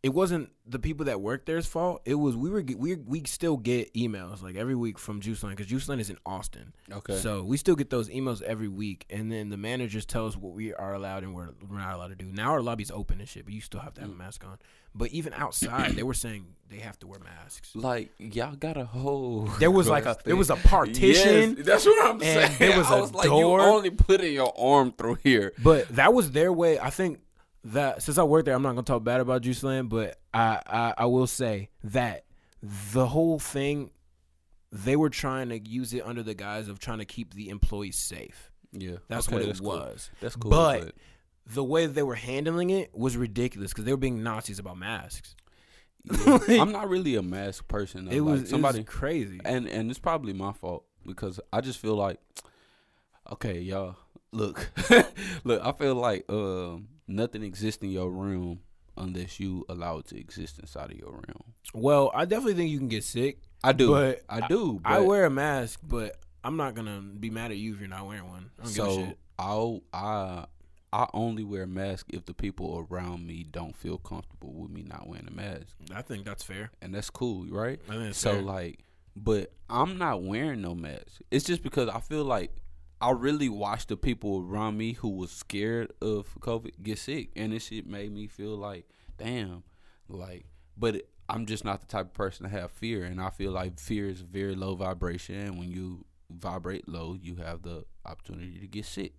It wasn't the people that worked there's fault. It was we were we we still get emails like every week from Juice Land because Juice Land is in Austin. Okay. So we still get those emails every week, and then the managers tell us what we are allowed and what we're not allowed to do. Now our lobby's open and shit, but you still have to have a mm. mask on. But even outside, they were saying they have to wear masks. like y'all got a whole. There was like a glass there was a partition, Yes, that's what I'm saying. there was I a was like, door. you only putting your arm through here. but that was their way. I think that since I worked there, I'm not gonna talk bad about Juice Land, but I, I I will say that the whole thing they were trying to use it under the guise of trying to keep the employees safe. Yeah, That's okay, what it that's cool. was. That's cool. But the way they were handling it was ridiculous because they were being Nazis about masks. yeah. I'm not really a mask person. Though. It Like, was somebody, it was crazy. and and it's probably my fault because I just feel like, okay, y'all, look, look, I feel like um, nothing exists in your room unless you allow it to exist inside of your room. Well, I definitely think you can get sick. I do, But I do. I wear a mask, but I'm not gonna be mad at you if you're not wearing one. I don't give a So. I'll I I only wear a mask if the people around me don't feel comfortable with me not wearing a mask, I think that's fair. and that's cool, right? I So fair. like, but I'm not wearing no mask. It's just because I feel like I really watched the people around me who was scared of COVID get sick, and this shit made me feel like, damn, like. But I'm just not the type of person to have fear, and I feel like fear is very low vibration. And when you vibrate low, you have the opportunity to get sick.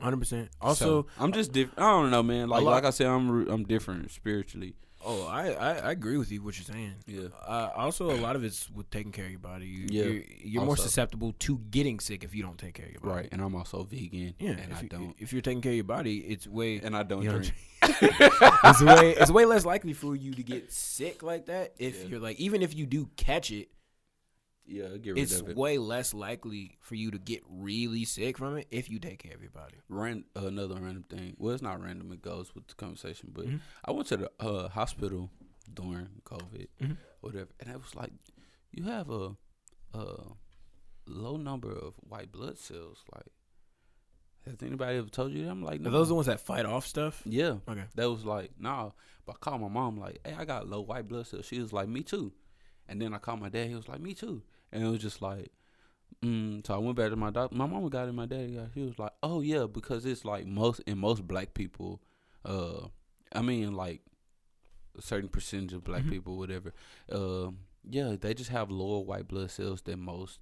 Hundred percent. Also, So, I'm just different. I don't know, man. Like lot- like I said, I'm I'm different spiritually. Oh, I, I I agree with you what you're saying. Yeah. Uh, also, a lot of it's with taking care of your body. You, Yeah, you're, you're more susceptible to getting sick if you don't take care of your body. Right, and I'm also vegan. Yeah. and if, I you, don't. if you're taking care of your body, it's way And I don't drink. it's way it's way less likely for you to get sick like that if Yeah. you're like even if you do catch it Yeah, get rid it's of it. way less likely for you to get really sick from it if you take care of your body Ran, another random thing. Well, it's not random. It goes with the conversation. But Mhm. I went to the uh, hospital during COVID, Mhm. whatever, and it was like, you have a, a low number of white blood cells. Like, has anybody ever told you that? I'm like, are those the ones that fight off stuff Yeah. okay That was like, nah. But I called my mom like, hey, I got low white blood cells. She was like, me too. And then I called my dad. He was like, me too. And it was just like, mm. so I went back to my doctor. My mom got it. My daddy got. It. He was like, oh yeah, because it's like most in most black people. Uh, I mean like, a certain percentage of black Mhm. people, whatever. Um, yeah, they just have lower white blood cells than most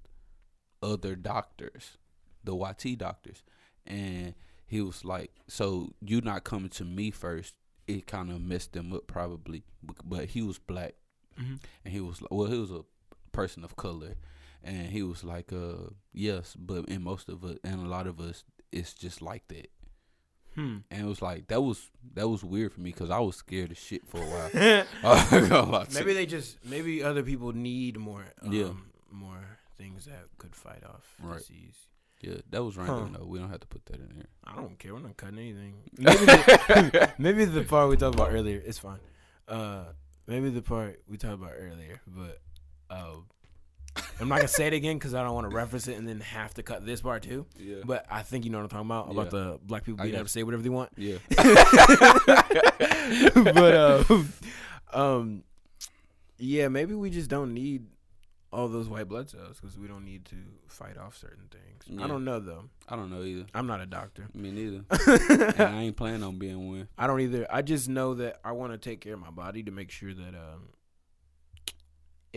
other doctors, the YT doctors. And he was like, "So you not coming to me first? It kind of messed them up, probably." But he was black, Mhm. and he was like, well, he was a person of color, and he was like, "Uh, yes, but in most of us, and a lot of us, it's just like that." Hmm. And it was like that was that was weird for me because I was scared of shit for a while. I ain't gonna lie to maybe they just maybe other people need more um, Yeah. more things that could fight off Right. disease. yeah, that was random Huh. though. We don't have to put that in there. I don't care. We're not cutting anything. Maybe the, maybe the part we talked about earlier. It's fine. Uh, maybe the part we talked about earlier, but uh, I'm not gonna say it again because I don't want to reference it and then have to cut this part too. Yeah, But I think you know what I'm talking about about the black people being able to say whatever they want. yeah, but um, um, yeah, maybe we just don't need all those white blood cells because we don't need to fight off certain things. Yeah. I don't know though. I don't know either. I'm not a doctor. Me neither. and I ain't planning on being one. I don't either. I just know that I want to take care of my body to make sure that um,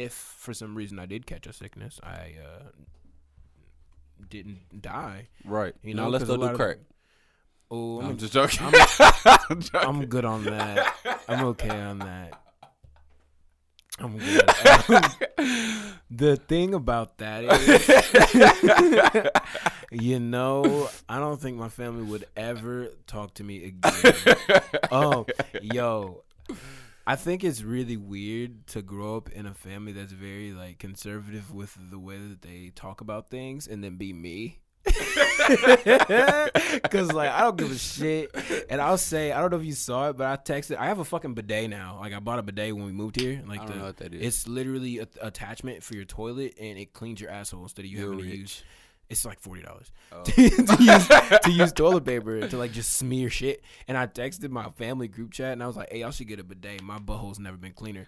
if for some reason I did catch a sickness, I uh, didn't die. Right. You know, let's go do of- crack. Oh, I'm, I'm, just joking. I'm- I'm joking. I'm good on that. I'm okay on that. I'm good. Um, the thing about that is, you know, I don't think my family would ever talk to me again. oh, yo, I think it's really weird to grow up in a family that's very like conservative with the way that they talk about things, and then be me. Cause like I don't give a shit, and I'll say I don't know if you saw it, but I texted. I have a fucking bidet now. Like I bought a bidet when we moved here. Like I the, don't know what that is. it's literally a attachment for your toilet, and it cleans your asshole instead of you You're having to use. It's like forty dollars Oh. to, use, to use toilet paper to like just smear shit. And I texted my family group chat and I was like, "Hey, y'all should get a bidet. My butthole's never been cleaner."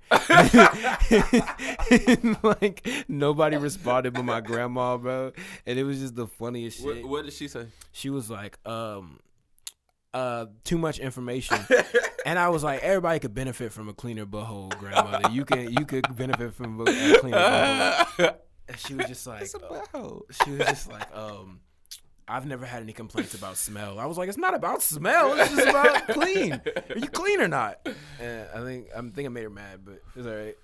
and, like nobody responded but my grandma, bro. And it was just the funniest shit. What, what did she say? She was like, um. Uh, too much information, and I was like, everybody could benefit from a cleaner butthole, grandmother. You can, you could benefit from a cleaner butthole. And she was just like, It's a butthole. she was just like, um, I've never had any complaints about smell. I was like, it's not about smell. It's just about clean. Are you clean or not? And I think I think I made her mad, but it's all right.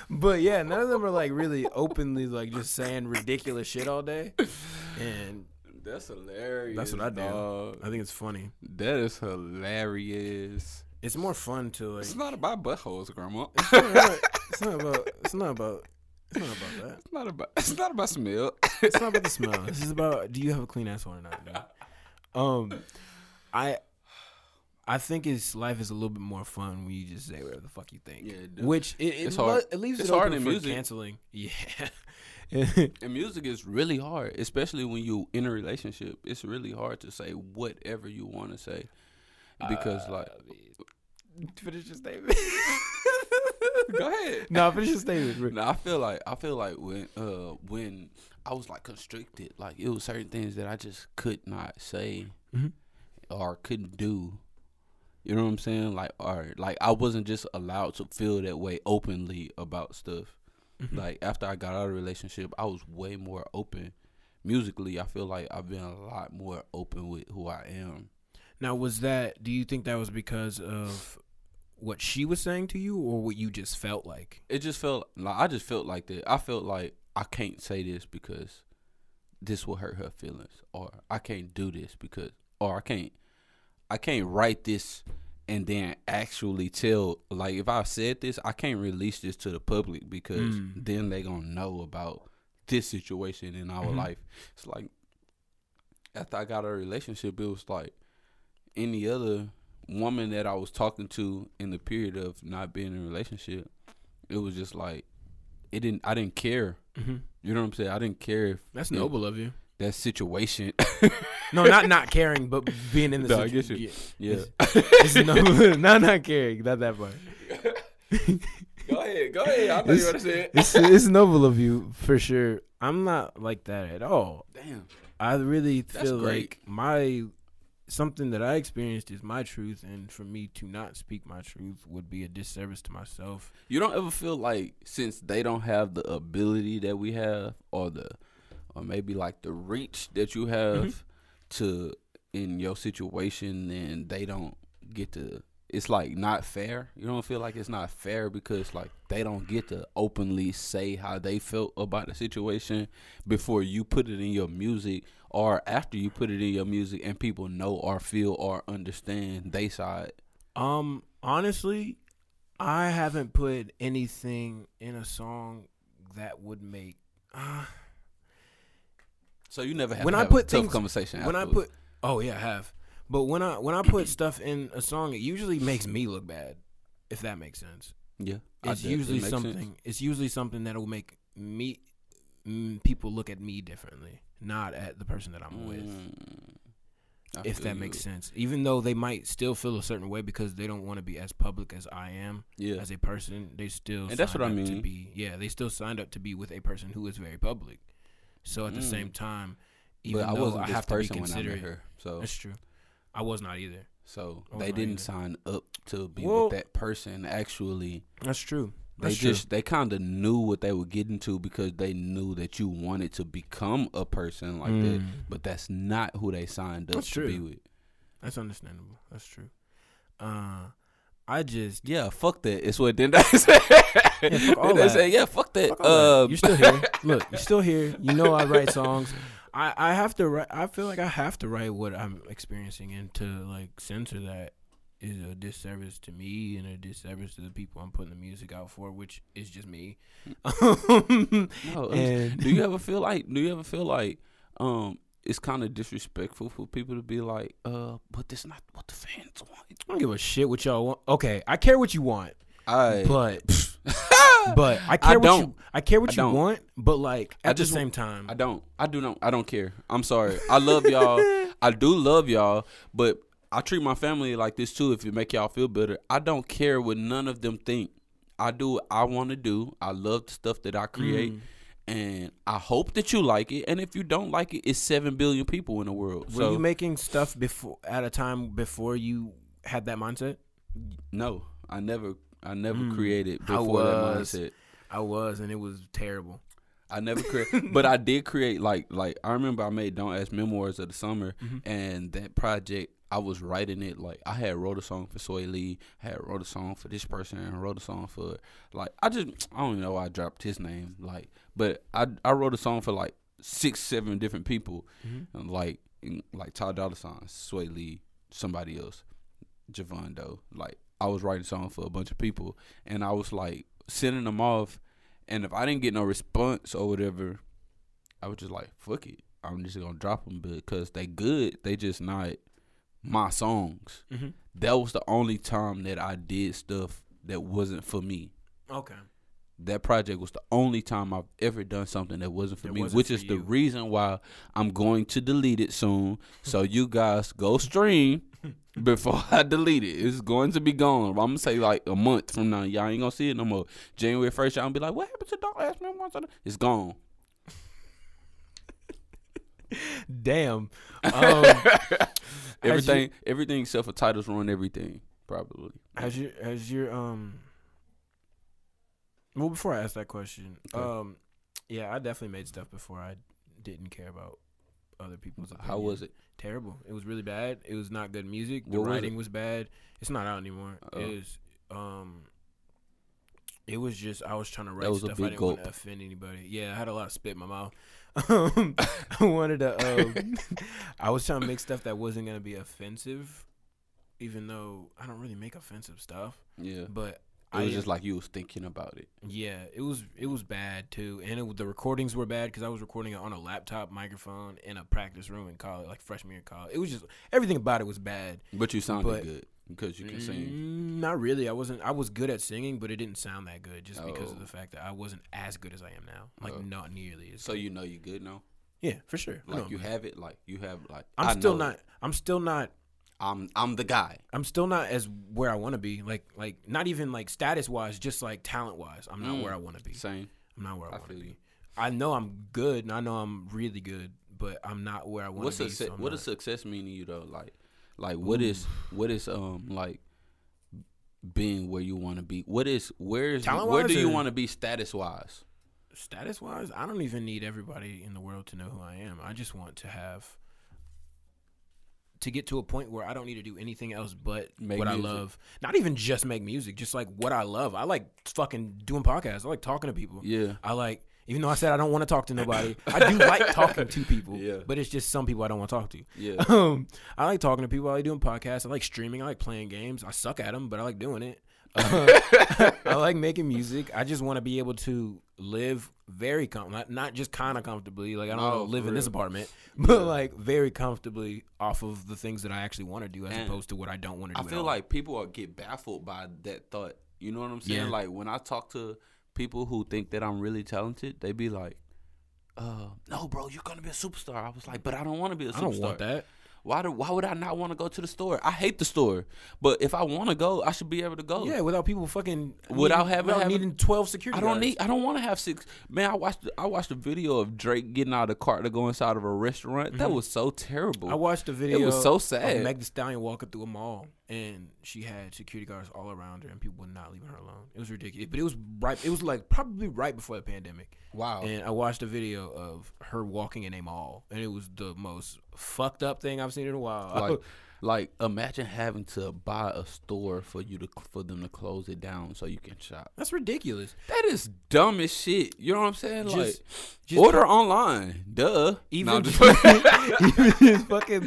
but yeah, none of them are like really openly like just saying ridiculous shit all day. And That's hilarious. That's what I do. dog. I think it's funny. That is hilarious. It's more fun to like. It's not about buttholes, Grandma. It's not, it's not about. It's not about. It's not about that. It's not about. It's not about smell. It's not about the smell. This is about do you have a clean asshole or not? dude? Um, I I think it's life is a little bit more fun when you just say whatever the fuck you think. Yeah, it does. Which it, it, It's lo- hard. it leaves It's it hard open in for music. canceling. Yeah. and music is really hard, especially when you in a relationship. It's really hard to say whatever you want to say because, like, finish your statement. go ahead. no, finish your statement. No, I feel like I feel like when uh when I was like constricted, like it was certain things that I just could not say Mhm. or couldn't do. You know what I'm saying? Like or like I wasn't just allowed to feel that way openly about stuff. Mm-hmm. Like after I got out of a relationship, I was way more open. Musically, I feel like I've been a lot more open with who I am. Now, was that? Do you think that was because of what she was saying to you, or what you just felt like? it just felt like I just felt like that. I felt like I can't say this because this will hurt her feelings, or I can't do this because, or I can't, I can't write this and then actually tell. Like if I said this, I can't release this to the public because Mm. then they gonna know about this situation in our Mhm. life. It's like after I got a relationship, it was like any other woman that I was talking to in the period of not being in a relationship, it was just like it didn't. I didn't care. Mm-hmm. You know what I'm saying? I didn't care if That's Yeah. noble of you. that situation. No, not not caring, but being in the No, situation. you. yeah. It's noble. not not caring. Not that part. go ahead. Go ahead. I know It's- you want to say it. It's it's noble of you for sure. I'm not like that at all. Damn. I really That's feel great. like my something that I experienced is my truth, and for me to not speak my truth would be a disservice to myself. You don't ever feel like since they don't have the ability that we have, or the, or maybe like the reach that you have mm-hmm. to in your situation, then they don't get to. It's like not fair. You don't feel like it's not fair because like they don't get to openly say how they felt about the situation before you put it in your music or after you put it in your music and people know or feel or understand they side. Um, honestly, I haven't put anything in a song that would make. Uh, So you never have When I put a tough things- conversation. when I put, oh yeah, I have. But when I when I put stuff in a song, it usually makes me look bad. If that makes sense. yeah, it's. It usually makes something. sense. It's usually something that will make me mm, people look at me differently, not at the person that I'm with. Mm, I If that you. makes sense, even though they might still feel a certain way because they don't want to be as public as I am Yeah, as a person, they still And that's what signed I mean. to be. Yeah, they still signed up to be with a person who is very public. So at the Mm. same time, even but I though wasn't I have to be when I met considerate, her. So, that's true. I was not either. so was they didn't either. sign up to be Well- with that person. Actually, That's true. They That's true. just they kind of knew what they were getting to because they knew that you wanted to become a person like that. Mm. But that's not who they signed up That's to be true. with. That's understandable. That's true. Uh, I just Yeah, fuck that. It's what then I said. Yeah, fuck all that. said, yeah, fuck that. Fuck that. Um, you're still here. Look, you're still here. You know I write songs. I, I have to write. I feel like I have to write what I'm experiencing, and to like censor that is a disservice to me and a disservice to the people I'm putting the music out for, which is just me. no, and do you ever feel like do you ever feel like um it's kind of disrespectful for people to be like uh but that's not what the fans want I don't give a shit what y'all want. Okay, I care what you want, I but but I care what don't. you I care what I you don't. want, but like I at the same time, I don't I do not I don't care I'm sorry I love y'all I do love y'all but I treat my family like this too if it make y'all feel better I don't care what none of them think I do what I want to do I love the stuff that I create Mm. and I hope that you like it and if you don't like it it's 7 billion people in the world were so you making stuff before at a time before you had that mindset? No, I never, I never Mm. created I before that mindset. I was, and it was terrible. I never create, but I did create like, like I remember I made "Don't Ask Memoirs of the Summer," Mm-hmm. and that project I was writing it like I had wrote a song for Swae Lee, had wrote a song for this person, and wrote a song for like I just I don't even know why I dropped his name like, but I I wrote a song for like six, seven different people, Mm-hmm. and, like in- like Ty Dolla Sign, Swae Lee, somebody else, Javon Doe. Like I was writing songs for a bunch of people, and I was like sending them off, and if I didn't get no response or whatever, I was just like, fuck it, I'm just gonna drop them because they good. They just not my songs. Mm-hmm. That was the only time that I did stuff that wasn't for me. Okay. That project was the only time I've ever done something that wasn't for That me, wasn't which for is the reason why I'm going to delete it soon. so you guys go stream before I delete it. It's going to be gone. I'm gonna say like a month from now. Y'all ain't gonna see it no more. January first, y'all gonna be like, "What happened to Don't Ask Me Once?" It's gone. Damn. Um, Everything, everything except for titles run everything. Probably. has your has your um. Well, before I ask that question, Okay. um, yeah, I definitely made stuff before I didn't care about other people's. Opinion. How was it? Terrible. It was really bad. It was not good music. The What writing it? was bad. It's not out anymore. Oh. It is. Um. It was just I was trying to write was a stuff. big I didn't want to offend anybody. Yeah, I had a lot of spit in my mouth. Um, I wanted to. Um, I was trying to make stuff that wasn't gonna be offensive, even though I don't really make offensive stuff. Yeah. But It I was just like you was thinking about it. yeah, it was it was bad too, and it, the recordings were bad because I was recording it on a laptop microphone in a practice room in college, like freshman year of college. It was just everything about it was bad. But you sounded But- good because you can sing. Mm, not really. I wasn't. I was good at singing, but it didn't sound that good just because of Oh. the fact that I wasn't as good as I am now. Like Oh. not nearly. As So you know you're good now. yeah, for sure. I know Like you have it. Like you have like. I'm I still know not. I'm still not. I'm I'm the guy. I'm still not as where I want to be. Like like not even like status wise, just like talent wise. I'm not Mm. where I want to be. Same. I'm not where I, I want to feel be. you. I know I'm good, and I know I'm really good, but I'm not where I want What's to be. success? so I'm what not- does success mean to you though? Like, Like what is what is um like being where you want to be? What is where Talent-wise do you want to be status wise? Status wise, I don't even need everybody in the world to know who I am. I just want to have to get to a point where I don't need to do anything else but Make what music. I love. Not even just make music, just like what I love. I like fucking doing podcasts. I like talking to people. Yeah. I like even though I said I don't want to talk to nobody, I do like talking to people. Yeah. But it's just some people I don't want to talk to. Yeah. Um, I like talking to people. I like doing podcasts. I like streaming. I like playing games. I suck at them, but I like doing it. Uh, I like making music. I just want to be able to live very com- not, not just kind of comfortably. Like I don't to live in this apartment, but like very comfortably off of the things that I actually want to do, as And opposed to what I don't want to I do. at feel like people are get baffled by that thought. You know what I'm saying? Yeah. Like when I talk to people who think that I'm really talented, they be like, "Uh, no, bro, you're gonna be a superstar." I was like, "But I don't want to be a superstar. I don't want that. Why do, Why would I not want to go to the store? I hate the store, but if I want to go, I should be able to go. Yeah, without people fucking Without needing, having- without having- needing twelve security. I don't guards. need. I don't want to have six. Man, I watched. I watched a video of Drake getting out of the car to go inside of a restaurant. That was so terrible. Mm-hmm. I watched a video. It was so sad. Meg Thee Stallion walking through a mall, and she had security guards all around her, and people would not leave her alone. It was ridiculous, but it was right. It was like probably right before the pandemic. wow. And I watched a video of her walking in a mall, and it was the most fucked up thing I've seen in a while. like, like imagine having to buy a store for you to for them to close it down so you can shop. That's ridiculous. That is dumb as shit. You know what I'm saying? Just- like, just order online. Duh. Even, No, just- even just fucking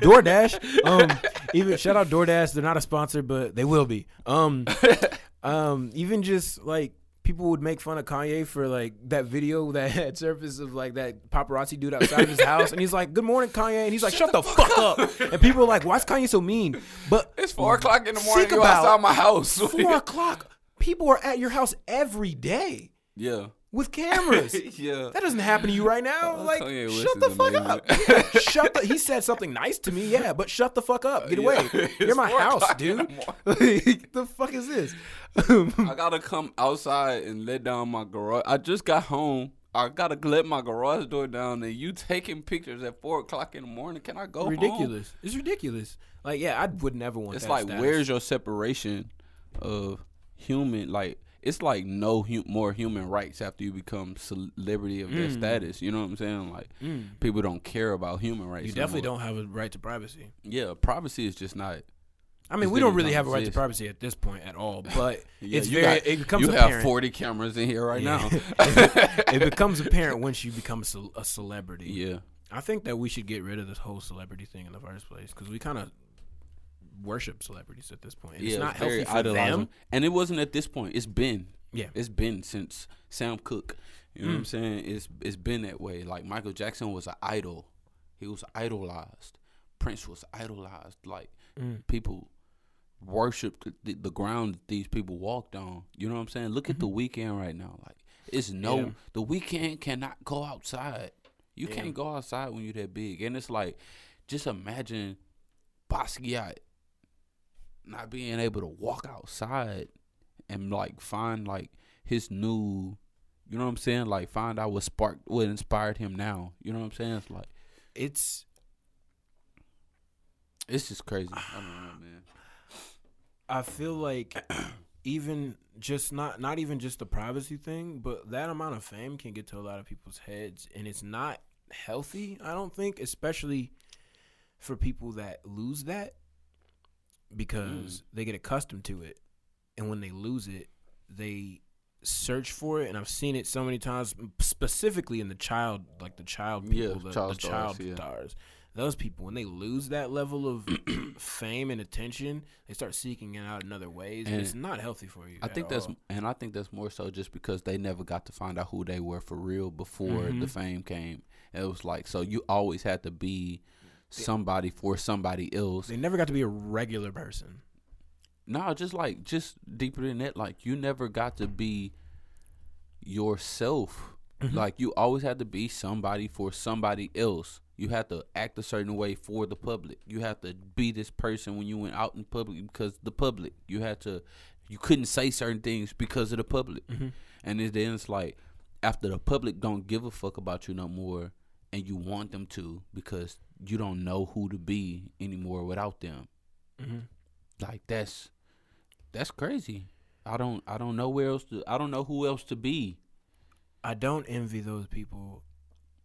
DoorDash. Um, even shout out DoorDash. They're not a sponsor, but they will be. Um, um, even just like people would make fun of Kanye for like that video that had surfaced of like that paparazzi dude outside of his house, and he's like, "Good morning, Kanye," and he's like, "Shut, the, fuck up!" And people are like, "Why is Kanye so mean?" But it's four o'clock in the morning. You outside my house. four o'clock. People are at your house every day yeah. with cameras. Yeah. That doesn't happen to you right now. Oh, like, Kanye shut the fuck amazing. up. shut the. He said something nice to me, yeah, but shut the fuck up. Get away. Yeah. You're my house, dude. like, the fuck is this? I gotta come outside and let down my garage. I just got home. I gotta let my garage door down, and you taking pictures at four o'clock in the morning. Can I go? home? ridiculous. It's ridiculous. Like, yeah, I would never want. It's that like status. where's your separation of human? Like it's like no hu- more human rights after you become celebrity of Mm. that status. You know what I'm saying? Like people don't care about human rights. you definitely don't have a right to privacy. Yeah, privacy is just not. I mean, we don't really have a right to privacy at this point at all. But Yeah, it's very. got- it becomes you apparent. have 40 cameras in here right Yeah. now. it becomes apparent once you become a, ce- a celebrity. yeah. I think that we should get rid of this whole celebrity thing in the first place because we kind of worship celebrities at this point. And yeah, it's not healthy for idolizing. them. And it wasn't at this point. It's been. Yeah. It's been since Sam Cooke. You know Mm. what I'm saying? It's it's been that way. Like Michael Jackson was an idol. He was idolized. Prince was idolized. Like Mm. people worshiped the, the ground that these people walked on. You know what I'm saying? Look at the Weeknd right now. Like it's no Mm-hmm. Yeah. the Weeknd cannot go outside. You Yeah. can't go outside when you're that big. And it's like just imagine Basquiat not being able to walk outside and like find like his new you know what I'm saying? Like find out what sparked what inspired him now. You know what I'm saying? It's like It's it's just crazy. I don't know, man. I feel like even just not not even just the privacy thing, but that amount of fame can get to a lot of people's heads, and it's not healthy. I don't think, especially for people that lose that because mm. they get accustomed to it, and when they lose it, they search for it. And I've seen it so many times, specifically in the child, like the child Yeah, people, the, child the stars, child yeah. stars. Those people, when they lose that level of fame and attention, they start seeking it out in other ways, and, And it's not healthy for you. I think that's all. and I think that's more so just because they never got to find out who they were for real before Mhm. the fame came. It was like so you always had to be somebody for somebody else. they never got to be a regular person. No, just like just deeper than that. Like you never got to be yourself. Mm-hmm. Like you always had to be somebody for somebody else. You have to act a certain way for the public. You have to be this person when you went out in public because the public. You had to. You couldn't say certain things because of the public. Mm-hmm. And it- then it's like after the public don't give a fuck about you no more, and you want them to because you don't know who to be anymore without them. Mm-hmm. Like that's that's crazy. I don't I don't know where else to I don't know who else to be. I don't envy those people.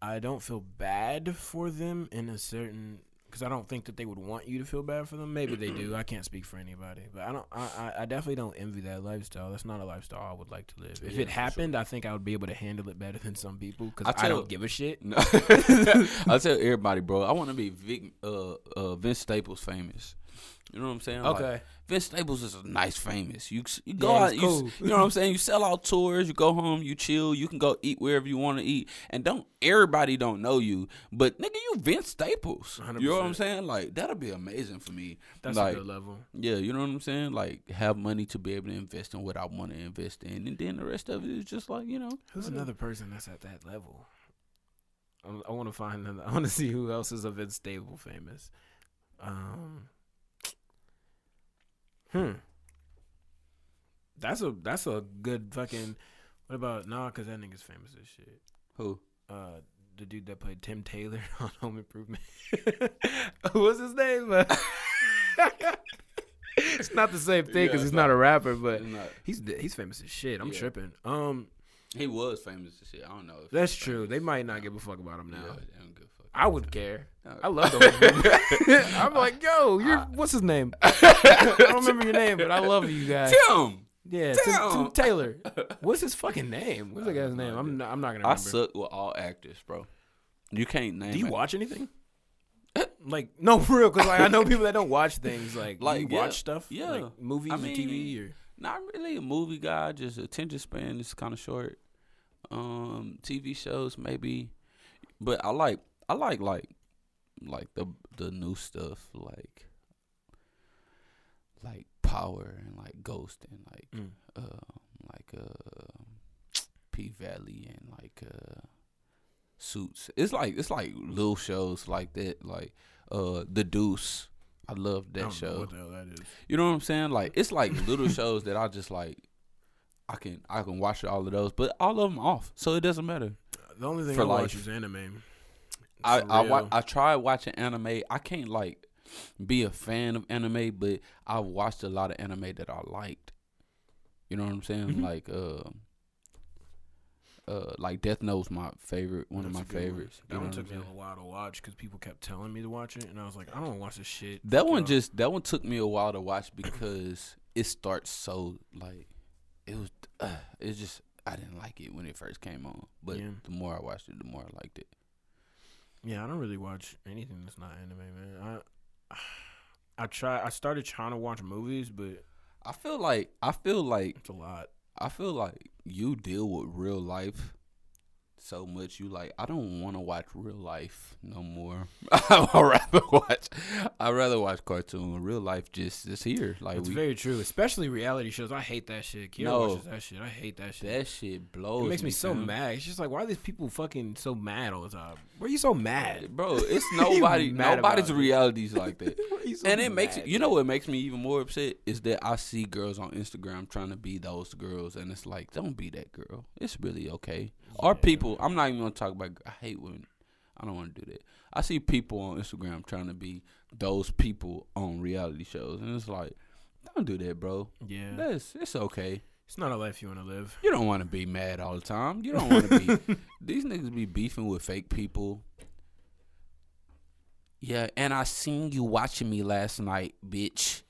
I don't feel bad for them in a certain because I don't think that they would want you to feel bad for them. Maybe they do. I can't speak for anybody, but I don't. I, I, I definitely don't envy that lifestyle. That's not a lifestyle I would like to live. If Yeah, it happened, I think I would be able to handle it better than some people because I, tell- don't give a shit. No. I tell everybody, bro, I want to be Vic, uh, uh, Vince Staples famous. You know what I'm saying? Like, Okay. Vince Staples is a nice famous. You you go Yeah, out, you, cool. you know what I'm saying? You sell out tours, you go home, you chill, you can go eat wherever you want to eat, and don't everybody don't know you, but nigga, you Vince Staples. You know what I'm saying? Like that'll be amazing for me. That's like, a good level. Yeah, you know what I'm saying? Like have money to be able to invest in what I want to invest in, and then the rest of it is just like you know. Who's another person that's at that level? I, I want to find. Another, I want to see who else is a Vince Staples famous. Um. Hmm. That's a that's a good fucking. What about nah? Because that nigga's famous as shit. Who? Uh, the dude that played Tim Taylor on Home Improvement. What's his name? it's not the same thing because it's he's not a rapper, but he's he's famous as shit. I'm Yeah. tripping. Um. He was famous and shit. I don't know. If That's true. They might not give a fuck about him Yeah, now. they don't give a fuck. I would care. Uh, I love the I'm like, yo, you're what's his name? I don't remember your name, but I love you guys. Tim. Yeah, Tim, Tim. Taylor. What's his fucking name? What's the guy's name? I'm not, I'm not gonna I suck with all actors, bro. You can't name. Do you it. watch anything? like no, for real, because like I know people that don't watch things. Like, Like, you yeah, watch stuff, yeah. like movies I or TV or Not really a movie guy. Just attention span is kind of short. Um, TV shows maybe, but I like I like like like the the new stuff like like Power and like Ghost and like Mm. uh like uh P Valley and like uh Suits. It's like it's like little shows like that. Like uh The Deuce. I love I that know show. what the hell that is. You know what I'm saying? Like it's like little shows that I just like. I can I can watch all of those, but all of them off, so it doesn't matter. The only thing I watch life. is anime. I I, wa- I tried watching anime. I can't like be a fan of anime, but I've watched a lot of anime that I liked. You know what I'm saying? Mhm. Like uh, uh, like Death Note's my favorite, one That's of my good one. favorites. That one took me a while to watch because people kept telling me to watch it, and I was like, I don't watch this shit. That one just that one took me a while to watch because it starts so like it was uh, it's just I didn't like it when it first came on, but Yeah. the more I watched it, the more I liked it. Yeah, I don't really watch anything that's not anime, man. I I try. I started trying to watch movies, but I feel like I feel like it's a lot. I feel like you deal with real life so much. You like I don't want to watch real life no more. I rather watch. I rather watch cartoon. Real life just is here. Like It's we very true, especially reality shows. I hate that shit. Kiara No. watches that shit. I hate that shit. that shit blows. it makes me so fam. mad. It's just like, why are these people fucking so mad all the time? Why are you so mad? bro. It's nobody. nobody's realities like that. Why are you so and it makes mad? you know what makes me even more upset is that I see girls on Instagram trying to be those girls, and it's like, don't be that girl. It's really okay. Or Yeah. people. I'm not even gonna talk about. I hate women. I don't want to do that. I see people on Instagram trying to be those people on reality shows, and it's like, don't do that, bro. Yeah, That's it's okay. it's not a life you want to live. You don't want to be mad all the time. You don't want to be. these niggas be beefing with fake people. Yeah, and I seen you watching me last night, bitch.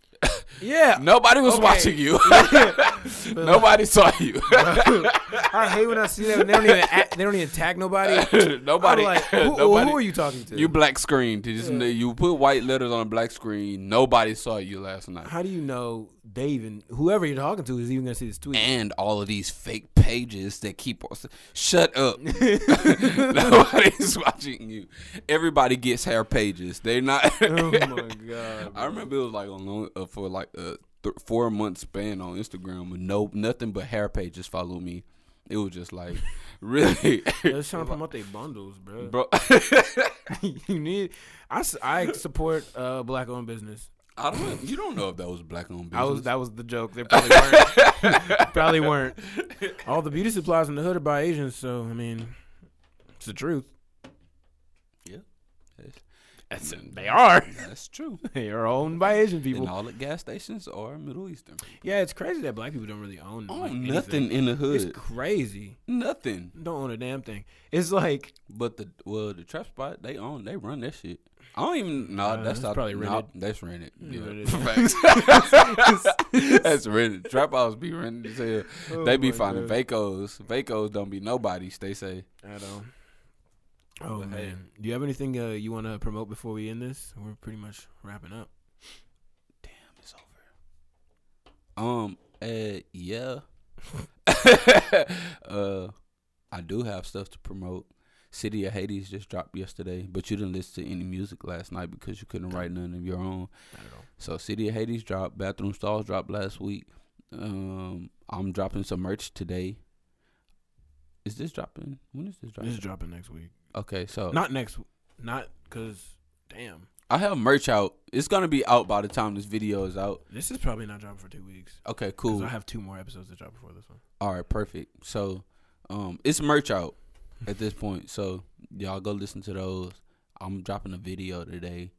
Yeah, Nobody was Okay. watching you. nobody saw you. I hate when I see that. They don't even act, they don't even tag nobody. nobody. Like, who, nobody. who are you talking to? You black screened. You, just, Yeah. you put white letters on a black screen. Nobody saw you last night. How do you know they even whoever you're talking to is even gonna see this tweet? And all of these fake pages that keep on. Shut up. Nobody's watching you. Everybody gets hair pages. They're not. oh my god! I remember it was like on uh, for like a th- four month span on Instagram with no nothing but hair pages follow me. It was just like really, They're trying to promote their bundles, bro. bro. you need. I, I support uh, black owned business. I don't. You don't know if that was black owned business. I was that was the joke. They probably weren't. probably weren't. All the beauty supplies in the hood are by Asians, so I mean, it's the truth. That's, they are. That's true. they are owned by Asian people. And all the gas stations are Middle Eastern. Yeah, it's crazy that black people don't really own. Like, nothing anything. in the hood. It's crazy. Nothing. Don't own a damn thing. It's like But the well, the trap spot they own, they run that shit. I don't even. No, Uh, that's not probably nah, rented. that's rented. Yeah, rented. That's rented. Trap house be rented as hell. Oh they be finding God. vacos. Vacos don't be nobodies. They say. I don't. Oh But hey. man, do you have anything uh, you want to promote before we end this? We're pretty much wrapping up. Damn, it's over. Um. Uh. Yeah. uh. I do have stuff to promote. City of Hades just dropped yesterday, but you didn't listen to any music last night because you couldn't write none of your own. Not at all. So City of Hades dropped. Bathroom Stalls dropped last week. Um, I'm dropping some merch today. Is this dropping? When is this dropping? This is dropping next week. Okay, so Not next. Not because. Damn, I have merch out. It's gonna be out by the time this video is out. this is probably not dropping for two weeks. Okay, cool. I have two more episodes to drop before this one. All right, perfect. So, um, it's merch out at this point. So y'all go listen to those. I'm dropping a video today.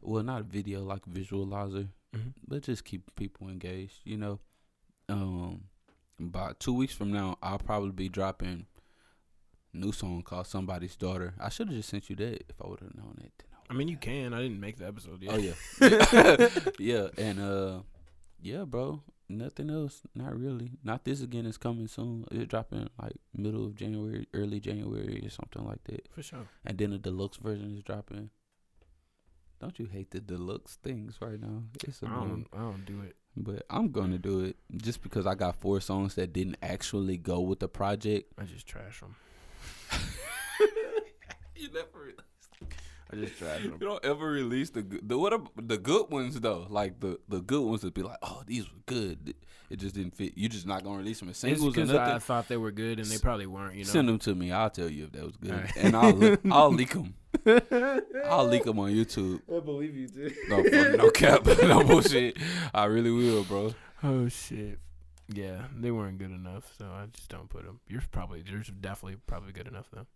Well, not a video, like a visualizer. Mhm. but just keep people engaged. You know, um, about two weeks from now, I'll probably be dropping new song called "Somebody's Daughter." I should have just sent you that if I would have known that. Then I mean, you can. I didn't make the episode yet. Oh yeah, yeah, and uh, yeah, bro. Nothing else. Not really. Not this again. is coming soon. It's dropping like middle of January, early January, or something like that. for sure. And then the deluxe version is dropping. Don't you hate the deluxe things right now? It's I don't. I don't do it. But I'm gonna do it just because I got four songs that didn't actually go with the project. I just trash them. You never, I just trash them. you don't ever release the good- the what ab- the good ones though. Like the the good ones that be like, oh, these were good. It just didn't fit. You're just not gonna release them as singles because. I thought they were good and they probably weren't. You know. Send them to me. I'll tell you if that was good, Alright. and I'll le- I'll leak them. I'll leak them on YouTube. I believe you did. No, no cap, no bullshit. I really will, bro. Oh shit. Yeah, they weren't good enough, so I just don't put them. You're probably yours are definitely probably good enough though,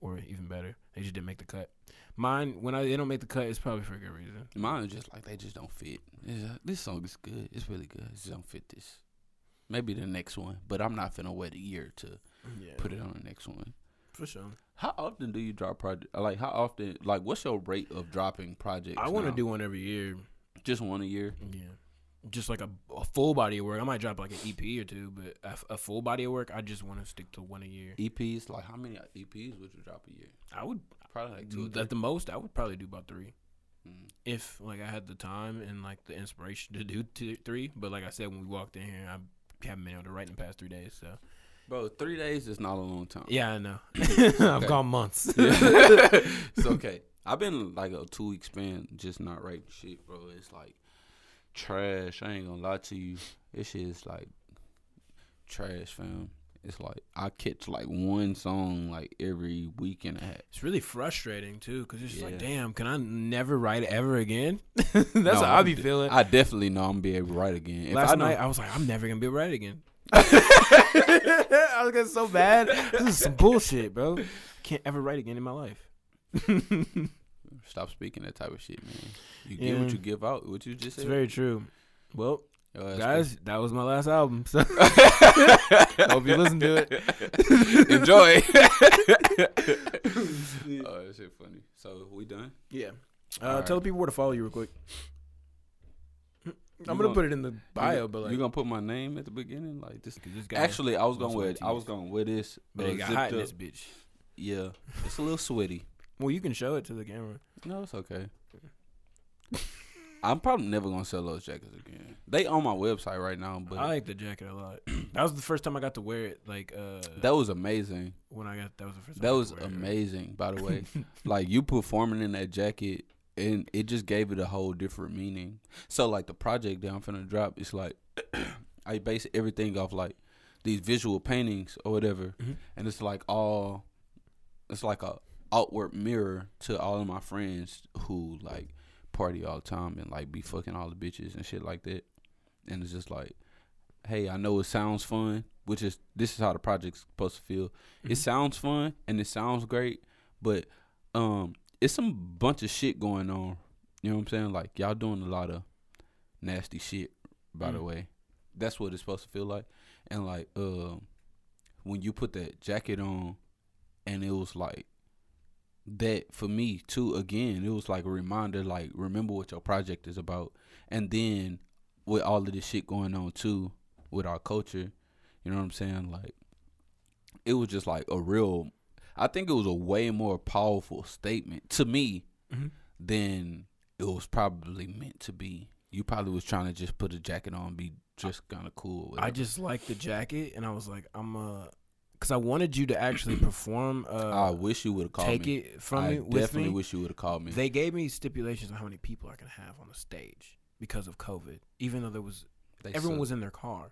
or even better. They just didn't make the cut. Mine when I they don't make the cut, it's probably for a good reason. Mine is just like they just don't fit. It's, uh, this song is good. It's really good. It just don't fit this. Maybe the next one, but I'm not finna wait a year to Yeah, put it on the next one. for sure. How often do you drop project? Like how often? Like what's your rate of dropping projects? I want to do one every year. just one a year. Yeah, just like a, a full body of work. I might drop like an EP or two, but a, a full body of work, I just want to stick to one a year. EPs. Like how many EPs would you drop a year? I would Probably like two. At the most, I would probably do about three. Mm. if like I had the time and like the inspiration to do two, three. But like I said, when we walked in here, I haven't been able to write in the past three days. So Bro, three days is not a long time. yeah, I know. I've gone months. it's okay. I've been like a two week span just not writing shit, bro. It's like trash. I ain't gonna lie to you. This shit is like trash, fam. It's like I catch like one song like every week and a half. It's really frustrating too, because it's just Yeah. like, damn, can I never write ever again? That's No, how I be de- feeling. I definitely know I'm gonna be able to write again. If Last I night I was like, I'm never gonna be able to write again. I was getting so bad. This is some bullshit, bro. Can't ever write again in my life. Stop speaking that type of shit, man. You get what you give out. What you just said. It's very true. Well, that's guys, that was my last album. So hope you listen to it. Enjoy. oh, that shit funny. So we done? Yeah. Uh. Tell the people where to follow you real quick. I'm gonna, gonna- put it in the bio, but like you gonna put my name at the beginning, like this. this guy Actually, I was going with I was going with this. but uh, it got hot in this bitch. Yeah, it's a little sweaty. Well, you can show it to the camera. No, it's okay. I'm probably never gonna sell those jackets again. They on my website right now, but I like the jacket a lot. that was the first time I got to wear it. Like uh, that was amazing. when I got that was the first. time That was wear it. amazing, by the way. like you performing in that jacket, and it just gave it a whole different meaning. So like the project that I'm finna drop, it's like I base everything off like these visual paintings or whatever, Mhm. and it's like all, it's like a outward mirror to all of my friends who like party all the time and like be fucking all the bitches and shit like that, and it's just like, hey, I know it sounds fun, which is this is how the project's supposed to feel. It Mhm. sounds fun and it sounds great, but um, it's some bunch of shit going on. You know what I'm saying? Like y'all doing a lot of nasty shit. By the Mm. way, that's what it's supposed to feel like. And like, uh, when you put that jacket on, and it was like that for me too. Again, it was like a reminder. Like, remember what your project is about. And then with all of this shit going on too with our culture, you know what I'm saying? Like, it was just like a real. I think it was a way more powerful statement to me Mhm. than it was probably meant to be. You probably was trying to just put a jacket on, and be just kind of cool. I just liked the jacket, and I was like, I'm uh, because I wanted you to actually perform. Uh, I wish you would have called take me. it from I me with definitely me. wish you would have called me. They gave me stipulations on how many people I can have on the stage because of COVID, even though there was They everyone suck. was in their car.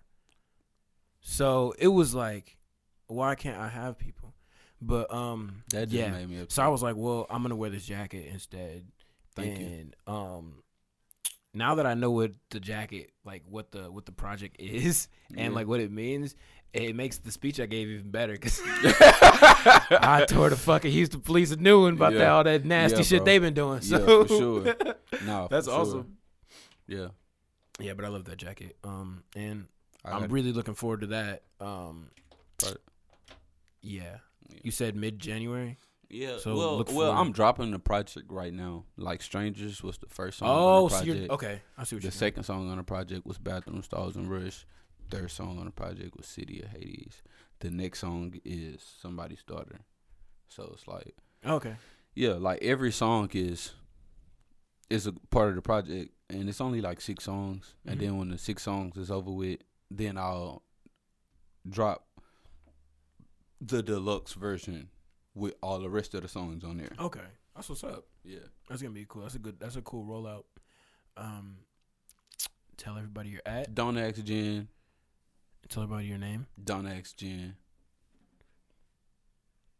So it was like, why can't I have people? But um, That just yeah. made me upset. So I was like, well, I'm gonna wear this jacket instead. Thank you. um, now that I know what the jacket, like what the what the project is, and Yeah. like what it means, it makes the speech I gave even better because I tore the fucking Houston police a new one about that, all that nasty Yeah, shit they've been doing. Yeah, So for sure. No, that's for sure. awesome. Yeah, Yeah, but I love that jacket. Um, and I I'm got- really looking forward to that. Um, Right. yeah. Yeah. You said mid January. Yeah. So well, look well. I'm dropping the project right now. Like Strangers was the first song. Oh, on the so project. you're okay. I see what The you're saying. second song on the project was Bathroom Stalls and Rush. Third song on the project was City of Hades. The next song is Somebody's Daughter. So it's like, Okay. yeah, like every song is is a part of the project, and it's only like six songs. And Mhm. then when the six songs is over with, then I'll drop the deluxe version with all the rest of the songs on there. Okay. That's what's up. Yeah. That's gonna be cool. That's a good. That's a cool rollout. Um, tell everybody you're at. Don't ask Jen. Tell everybody your name. Don't ask Jen.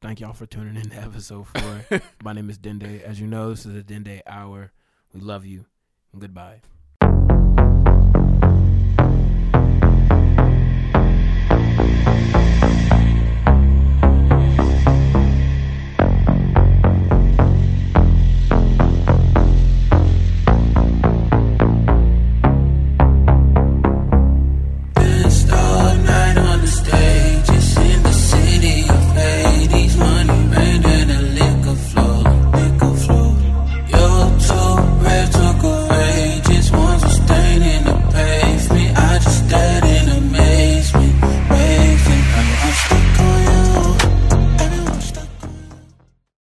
Thank y'all for tuning in to episode four. My name is Dende. As you know, this is a Dende hour. We love you. And goodbye.